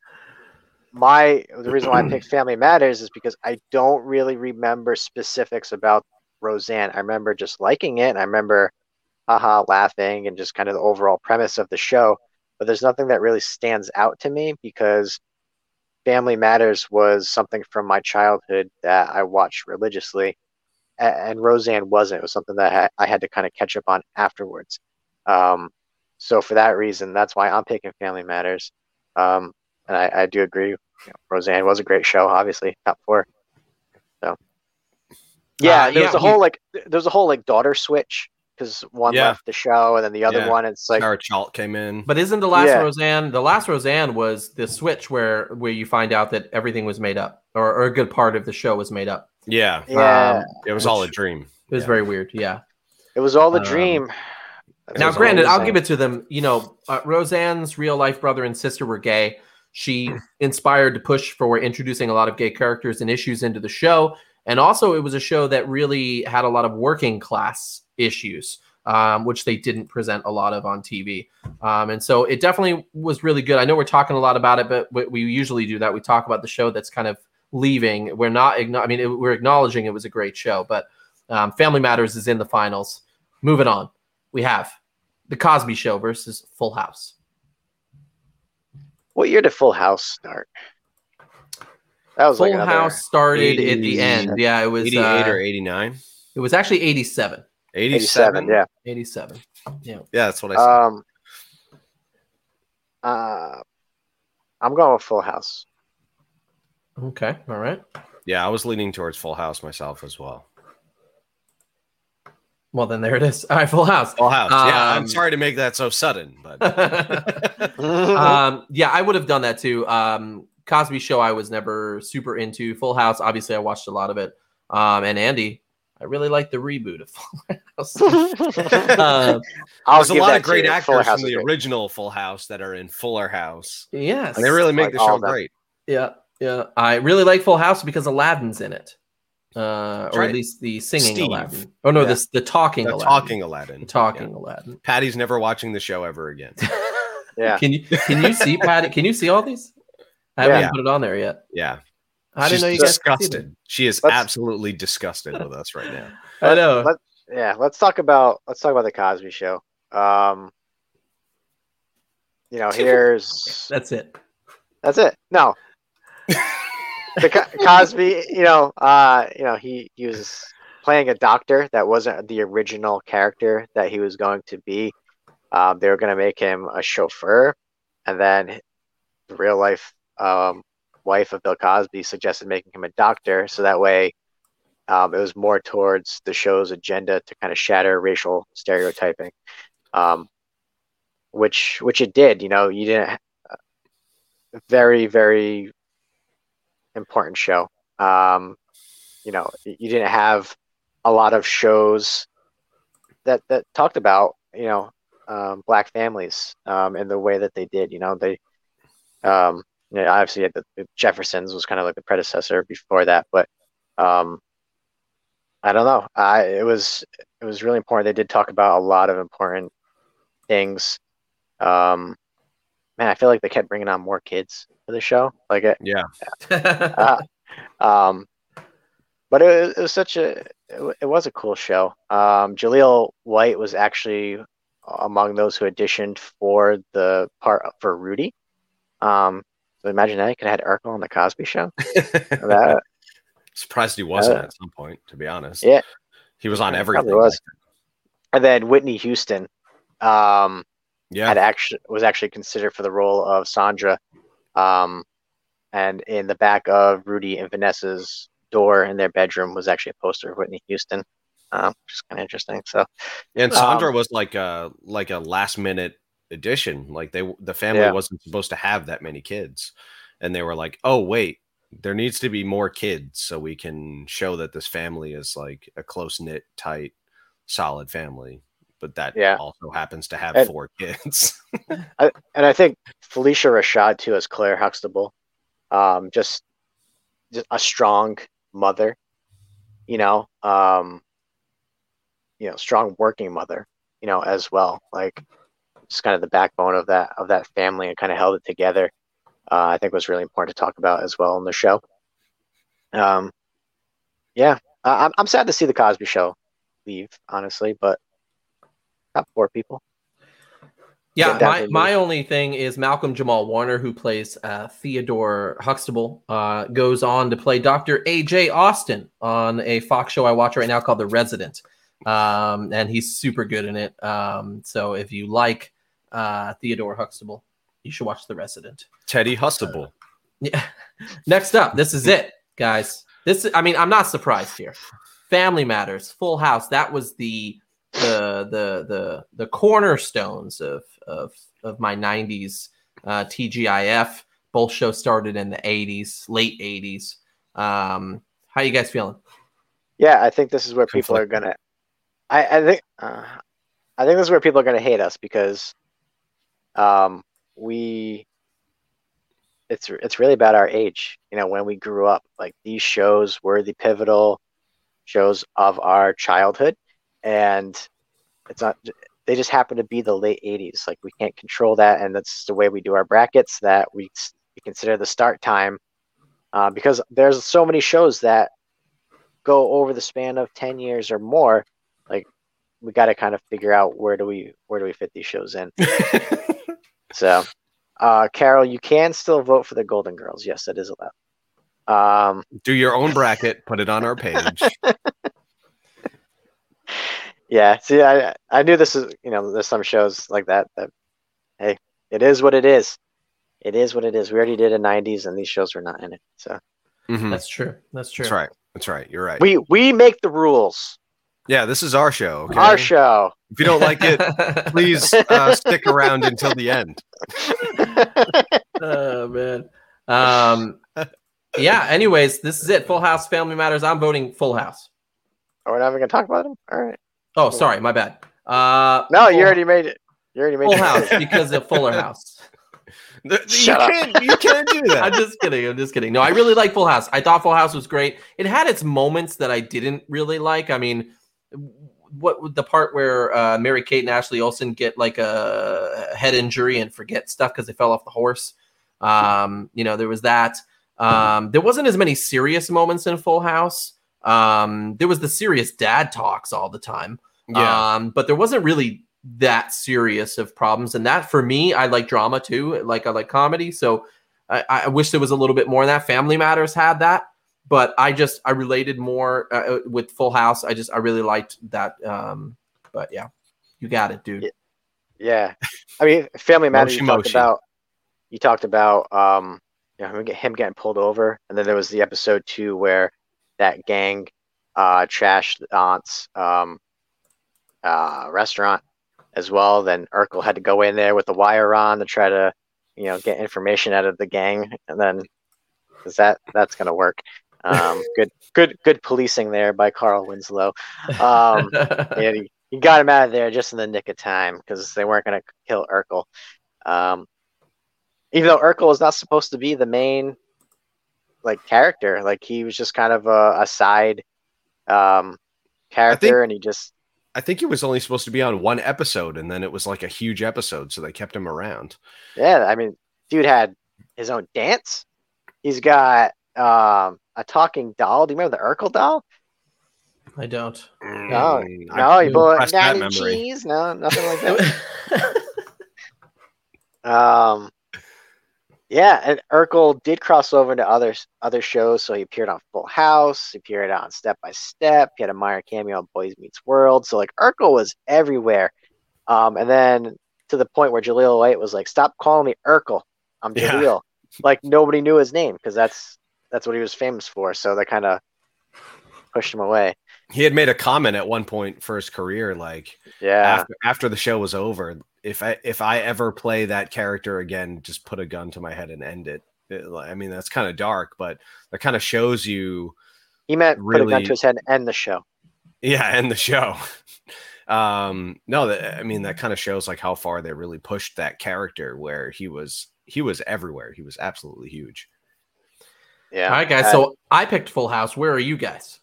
S2: my the reason why I picked Family Matters is because I don't really remember specifics about Roseanne. I remember just liking it, I remember haha laughing and just kind of the overall premise of the show. But there's nothing that really stands out to me because Family Matters was something from my childhood that I watched religiously, and Roseanne wasn't. It was something that I- had to kind of catch up on afterwards. Um, so for that reason, that's why I'm picking Family Matters. Um, and I, I do agree. You know, Roseanne was a great show, obviously top four. So yeah,
S1: Uh,
S2: there
S1: yeah,
S2: was a whole like there was a whole like daughter switch because one
S3: Yeah.
S2: left the show and then the other
S3: Yeah.
S2: one it's like
S3: Sarah Chalke came in.
S1: But isn't the last
S2: Yeah.
S1: Roseanne the last Roseanne was the switch where where you find out that everything was made up or, or a good part of the show was made up.
S3: yeah,
S2: yeah,
S1: Um,
S3: it was all a dream.
S1: It was
S3: Yeah.
S1: very weird. Yeah.
S2: it was all the
S1: um,
S2: dream.
S1: Now, granted, I'll
S3: a-
S1: give it to them. You know, uh, Roseanne's real life brother and sister were gay. She inspired to push for introducing a lot of gay characters and issues into the show. And also, it was a show that really had a lot of working class issues. um, which they didn't present a lot of on TV. Um, and so it definitely was really good. I know we're talking a lot about it, but we, we usually do that. We talk about the show that's kind of leaving. We're not. I mean, it, we're acknowledging it was a great show, but um, Family Matters is in the finals. Moving on, we have the Cosby Show versus Full House.
S2: What year did Full House start? That was
S1: Full
S2: like
S1: House started at the end. Yeah, it was.
S3: 88
S1: uh,
S3: or 89?
S1: it was actually eighty-seven.
S3: 87?
S2: 87. Yeah.
S1: 87.
S3: Yeah, Yeah, that's what I said.
S2: Um. Uh, I'm going with Full House.
S1: Okay. All right.
S3: yeah, I was leaning towards Full House myself as well.
S1: Well, then there it is. All right, Full House.
S3: Full House. yeah, I'm
S1: Um,
S3: sorry to make that so sudden, but
S1: um, yeah, I would have done that too. Um, Cosby Show, I was never super into. Full House, obviously, I watched a lot of it. Um, and Andy, I really like the reboot of Full House. Um,
S2: I'll
S3: there's a lot of great
S2: to you. Full
S3: actors from the original Full House that are in Fuller House,
S1: yes,
S3: and they really make
S2: Like
S3: the show great.
S1: yeah, yeah. I really like Full House because Aladdin's in it, uh, or
S3: right.
S1: at least the singing
S3: Steve.
S1: Aladdin. Oh no,
S3: Yeah.
S1: this the talking
S3: The
S1: Aladdin.
S3: talking Aladdin.
S1: the talking Aladdin.
S3: Patty's never watching the show ever again.
S2: Yeah.
S1: Can you can you see Patty? Can you see all these? I haven't
S3: Yeah.
S1: put it on there yet.
S3: Yeah,
S1: I
S3: she's
S1: didn't know you guys could see them.
S3: disgusted. She is
S2: Let's-
S3: absolutely disgusted with us right now.
S1: I know.
S2: Let, yeah, let's talk about let's talk about the Cosby Show. Um, you know, here's
S1: That's it.
S2: that's it. No, the Co- Cosby. You know, uh, you know, he he was playing a doctor that wasn't the original character that he was going to be. Um, they were going to make him a chauffeur, and then the real life um, wife of Bill Cosby suggested making him a doctor, so that way um, it was more towards the show's agenda to kind of shatter racial stereotyping, um, which which it did. You know, you didn't very very important show. Um, you know, you didn't have a lot of shows that that talked about you know um, black families um, in the way that they did. You know, they um, you know, obviously had the, the Jeffersons was kind of like the predecessor before that, but um, I don't know. I it was it was really important. They did talk about a lot of important things. Um, man, I feel like they kept bringing on more kids for the show. Like it,
S3: Yeah,
S2: uh, um, but it, it was such a it, it was a cool show. Um, Jaleel White was actually among those who auditioned for the part for Rudy. Um, so imagine that you could have had Urkel on the Cosby Show. That,
S3: surprised he wasn't
S2: Uh,
S3: at some point. To be honest,
S2: yeah,
S3: he was on everything.
S2: was. and then Whitney Houston um,
S3: Yeah,
S2: had actually was actually considered for the role of Sandra. Um, and in the back of Rudy and Vanessa's door in their bedroom was actually a poster of Whitney Houston, um, which is kind of interesting. So
S3: and Sandra
S2: um,
S3: was like a like a last minute addition. Like they the family
S2: Yeah.
S3: wasn't supposed to have that many kids, and they were like, "Oh wait, there needs to be more kids so we can show that this family is like a close knit, tight, solid family." But that
S2: Yeah.
S3: also happens to have
S2: And-
S3: four kids.
S2: and I think Phylicia Rashad too as Claire Huxtable, um, just, just a strong mother, you know, um, you know, strong working mother, you know, as well. Like, just kind of the backbone of that of that family and kind of held it together. Uh, I think was really important to talk about as well in the show. Um, yeah, I, I'm I'm sad to see the Cosby Show leave, honestly, but not poor people.
S1: Yeah, my, my only thing is Malcolm Jamal Warner, who plays uh, Theodore Huxtable, uh, goes on to play Dr. A.J. Austin on a Fox show I watch right now called The Resident. Um, and he's super good in it. Um, so if you like uh, Theodore Huxtable, you should watch The Resident.
S3: Teddy Hustable.
S1: Yeah. Next up, this is it, guys. This I mean, I'm not surprised here. Family Matters, Full House. That was the the the the the cornerstones of of of my 90s uh, TGIF. Both shows started in the 80s, late 80s. Um, how you guys feeling?
S2: Yeah, I think this is where people are gonna. I I think uh, I think this is where people are gonna hate us because, um, we. It's it's really about our age, you know, when we grew up. Like these shows were the pivotal shows of our childhood, and it's not. They just happen to be the late '80s. Like we can't control that, and that's the way we do our brackets. That we, we consider the start time, uh, because there's so many shows that go over the span of ten years or more. Like we got to kind of figure out where do we where do we fit these shows in. So, uh, Carol, you can still vote for the Golden Girls. Yes, that is allowed. Um,
S3: Do your own bracket, put it on our page.
S2: yeah. See, I I knew this is you know there's some shows like that that hey, it is what it is. It is what it is. We already did a '90s, and these shows were not in it. So
S3: Mhm.
S1: That's true. That's true.
S3: That's right. That's right. You're right.
S2: we we make the rules.
S3: Yeah, this is our show. Okay?
S2: Our show.
S3: If you don't like it, please uh, stick around until the end.
S1: oh man. Um yeah, anyways, this is it. Full House Family Matters. I'm voting Full House.
S2: Are we not even gonna talk about them? All right.
S1: Oh, sorry, my bad. Uh
S2: No, you already made it. You already made
S1: Full
S2: it.
S1: House because of Fuller House.
S3: The- you
S2: Shut up.
S3: can't. You can't do that.
S1: I'm just kidding. I'm just kidding. No, I really like Full House. I thought Full House was great. It had its moments that I didn't really like. I mean, what the part where uh, Mary Kate and Ashley Olsen get like a head injury and forget stuff because they fell off the horse. Um, you know, there was that. Um, there wasn't as many serious moments in Full House. Um, there was the serious dad talks all the time.
S3: Yeah.
S1: Um, but there wasn't really that serious of problems. And that for me, I like drama too. Like I like comedy. So I, I wish there was a little bit more in that. Family Matters had that, but I just I related more uh, with Full House. I just I really liked that. Um, but yeah, you got it, dude.
S2: Yeah. Yeah, I mean, Family Matters. You talked
S3: moshi.
S2: about. You talked about um, you know, him, him getting pulled over, and then there was the episode two where that gang uh trashed the aunt's um uh restaurant as well. Then Urkel had to go in there with the wire on to try to you know get information out of the gang, and then is that that's gonna work? Um, good, good, good policing there by Carl Winslow. Um, yeah, he, he got him out of there just in the nick of time because they weren't going to kill Urkel. Um, even though Urkel is not supposed to be the main like character, like he was just kind of a, a side um, character, and he just
S3: I think he was only supposed to be on one episode, and then it was like a huge episode, so they kept him around.
S2: yeah. I mean, dude had his own dance. He's got um, a talking doll. Do you remember the Urkel doll?
S1: I don't.
S2: No,
S3: Mm,
S2: no, he
S3: I
S2: bought
S3: repressed
S2: natty cheese. No, nothing like that. Um, yeah, and Urkel did cross over into other other shows. So he appeared on Full House. He appeared on Step by Step. He had a minor cameo on Boys Meets World. So like Urkel was everywhere. Um, and then to the point where Jaleel White was like, "Stop calling me Urkel. I'm
S3: Yeah.
S2: Jaleel." Like nobody knew his name because that's that's what he was famous for. So that kind of pushed him away.
S3: He had made a comment at one point for his career, like
S2: Yeah,
S3: after after the show was over, if I if I ever play that character again, just put a gun to my head and end it. It- I mean, that's kind of dark, but that kind of shows you,
S2: he meant really, put a gun to his head and end the show.
S3: yeah, end the show. um, no, that I mean that kind of shows like how far they really pushed that character, where he was he was everywhere. He was absolutely huge.
S2: Yeah.
S1: All right, guys.
S2: Uh,
S1: So I picked Full House. Where are you guys?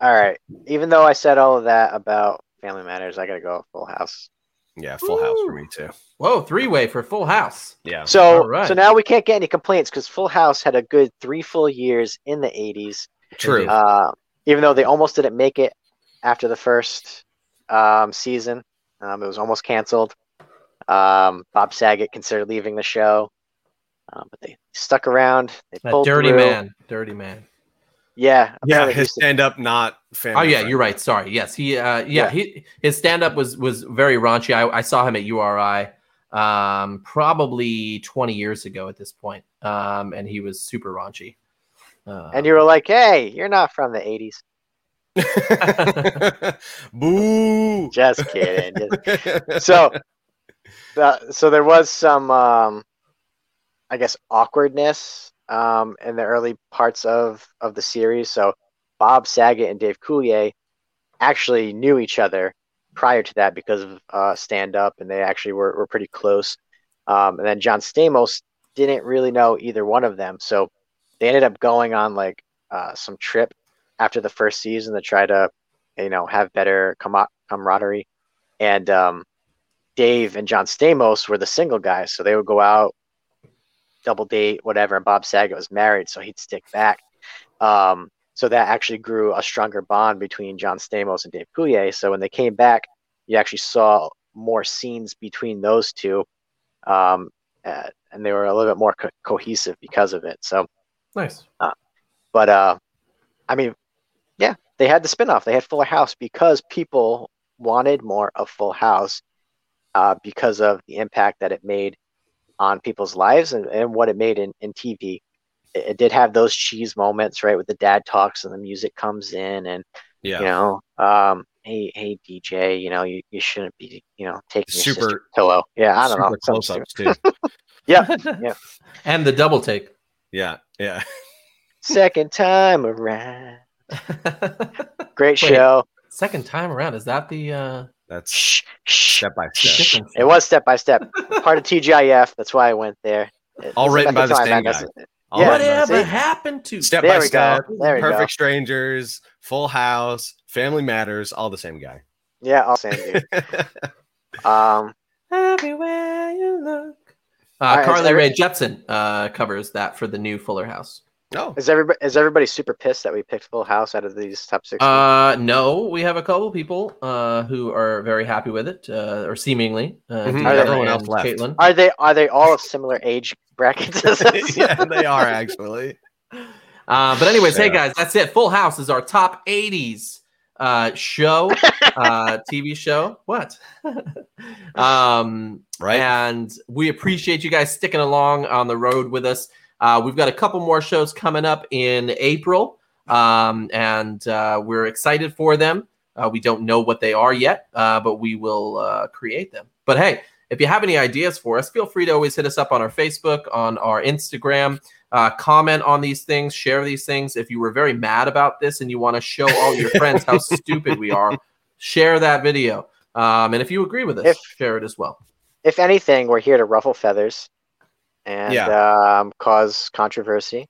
S2: All right. Even though I said all of that about Family Matters, I gotta go with Full House.
S3: Yeah, Full House for me too.
S1: Whoa, three way for Full House.
S3: Yeah,
S2: So,
S1: All right.
S2: so now we can't get any complaints because Full House had a good three full years in the '80s.
S3: true.
S2: Uh, even though they almost didn't make it after the first um, season, um, it was almost canceled. Um, Bob Saget considered leaving the show, uh, but they stuck around. They
S1: That
S2: pulled
S1: dirty
S2: through.
S1: man. Dirty man.
S2: Yeah,
S3: yeah, his stand up not family.
S1: Oh yeah,
S3: friendly.
S1: you're right. Sorry. Yes, he. Uh, yeah,
S2: Yeah.
S1: he. His stand up was was very raunchy. I, I saw him at URI, um, probably 20 years ago at this point, um, and he was super raunchy. Uh,
S2: and you were like, "Hey, you're not from the '80s."
S3: Boo.
S2: Just kidding. Just- so uh, so there was some um i guess awkwardness um in the early parts of of the series. So bob saget and dave coulier actually knew each other prior to that because of uh stand up and they actually were, were pretty close. Um and then john stamos didn't really know either one of them. So they ended up going on like uh some trip after the first season to try to you know have better com- camaraderie. And um, Dave and John Stamos were the single guys, so they would go out, double date, whatever. And Bob Saget was married, so he'd stick back. Um, so that actually grew a stronger bond between John Stamos and Dave Coulier. So when they came back, you actually saw more scenes between those two, um, uh, and they were a little bit more co- cohesive because of it. So,
S1: Nice.
S2: but uh, I mean, yeah, they had the spinoff. They had Fuller House because people wanted more of Full House uh, because of the impact that it made on people's lives and, and what it made in, in TV. It, it did have those cheese moments, right, with the dad talks and the music comes in, and
S3: Yeah.
S2: you know, um, hey, hey, DJ, you know, you, you shouldn't be, you know, taking
S3: Super-
S2: pillow. Yeah, I don't
S3: Super
S2: know.
S3: close ups too.
S2: Yeah.
S1: and the double take.
S3: yeah. Yeah.
S2: Second time around. Great
S1: Wait.
S2: show.
S1: Second time around. Is that the uh
S3: That's
S2: Shh, shh.
S3: step by step.
S2: It was step by step. Part of TGIF. That's why I went there. It-
S3: All written by the same guy.
S2: Yeah,
S3: right.
S1: Whatever
S2: see?
S1: happened to
S3: step
S2: there
S3: by step.
S2: There we
S3: Perfect
S2: go.
S3: Strangers, Full House, Family Matters, all the same guy.
S2: Yeah, all same dude. Um,
S1: Everywhere you look. Uh,
S2: All right, is
S1: Carly
S2: every-
S1: Rae Jepsen uh, covers that for the new Fuller House.
S3: Oh,
S2: is everybody is everybody super pissed that we picked Full House out of these top six?
S1: Uh, no, we have a couple people uh, who are very happy with it, uh, or seemingly. Uh,
S3: Mhm.
S1: Deanna
S2: Everyone
S3: else left.
S1: Caitlin.
S2: are they are they all of similar age brackets?
S3: yeah, they are actually.
S1: Uh, but anyways, hey guys, that's it. Full House is our top 80s uh, show, uh, TV show. What? um,
S3: Right.
S1: And we appreciate you guys sticking along on the road with us. Uh, we've got a couple more shows coming up in April, um, and uh, we're excited for them. Uh, we don't know what they are yet, uh, but we will uh, create them. But hey, if you have any ideas for us, feel free to always hit us up on our Facebook, on our Instagram. Uh, comment on these things, share these things. If you were very mad about this and you want to show all your friends how stupid we are, share that video. Um, and if you agree with us,
S2: If-
S1: share it as well.
S2: if anything, we're here to ruffle feathers and um, cause controversy.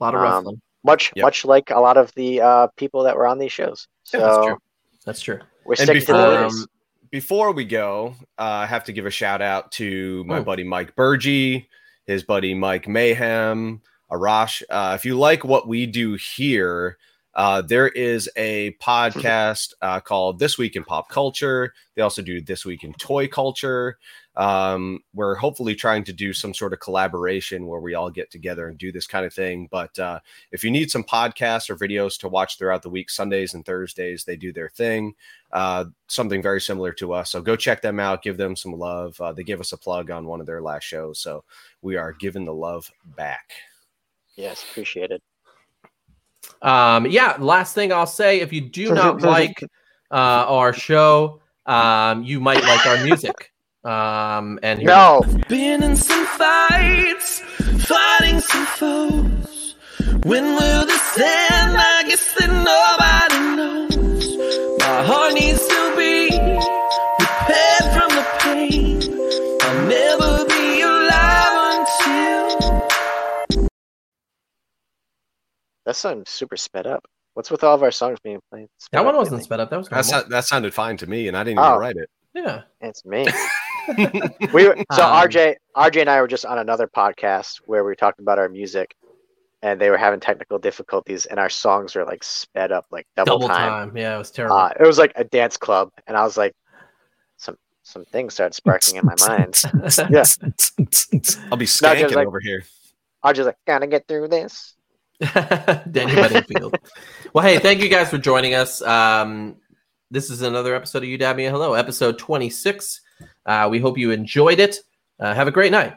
S1: A lot of
S2: Um. Much
S3: Yep.
S2: much like a lot of the uh, people that were on these shows. So
S1: Yeah, that's true. That's true.
S2: we're
S3: And
S2: sticking to the
S3: before-
S1: Um,
S3: Before we go, uh, I have to give a shout out to my
S1: Oh.
S3: buddy Mike Burgee, his buddy Mike Mayhem, Arash. Uh, if you like what we do here, uh, there is a podcast uh, called This Week in Pop Culture. They also do This Week in Toy Culture. Um, we're hopefully trying to do some sort of collaboration where we all get together and do this kind of thing. But uh, if you need some podcasts or videos to watch throughout the week, Sundays and Thursdays, they do their thing. Uh, something very similar to us. So go check them out, give them some love. Uh, they gave us a plug on one of their last shows. So we are giving the love back.
S2: Yes, appreciate it.
S1: Um, yeah, last thing I'll say if you do not like uh, our show, um, you might like our music. Um, and here-
S2: No,
S4: Been in some fights, fighting some foes. When will this end? I guess that nobody knows. My heart needs to be repaired from the pain. I'll never be alive until.
S2: that sounds super sped up. What's with all of our songs being played? sped
S1: that one
S2: up
S1: wasn't
S2: lately?
S1: sped up. That was
S3: That's
S1: normal.
S3: that sounded fine to me, and I didn't
S2: Oh.
S3: even write it.
S1: yeah.
S2: It's me. we were, so
S1: Um,
S2: RJ RJ and I were just on another podcast where we were talking about our music, and they were having technical difficulties, and our songs were like sped up like double,
S1: Double
S2: time.
S1: time. Yeah, it was terrible.
S2: Uh, it was like a dance club, and I was like, some some things started sparking in my mind. yeah.
S3: I'll be
S2: No,
S3: skanking
S2: like-
S3: over here.
S2: I just like, gotta get through this.
S1: Daniel Bedingfield. well, hey, thank you guys for joining us. Um, this is another episode of You Dab Me a Hello, episode 26. Uh, we hope you enjoyed it. Uh, have a great night.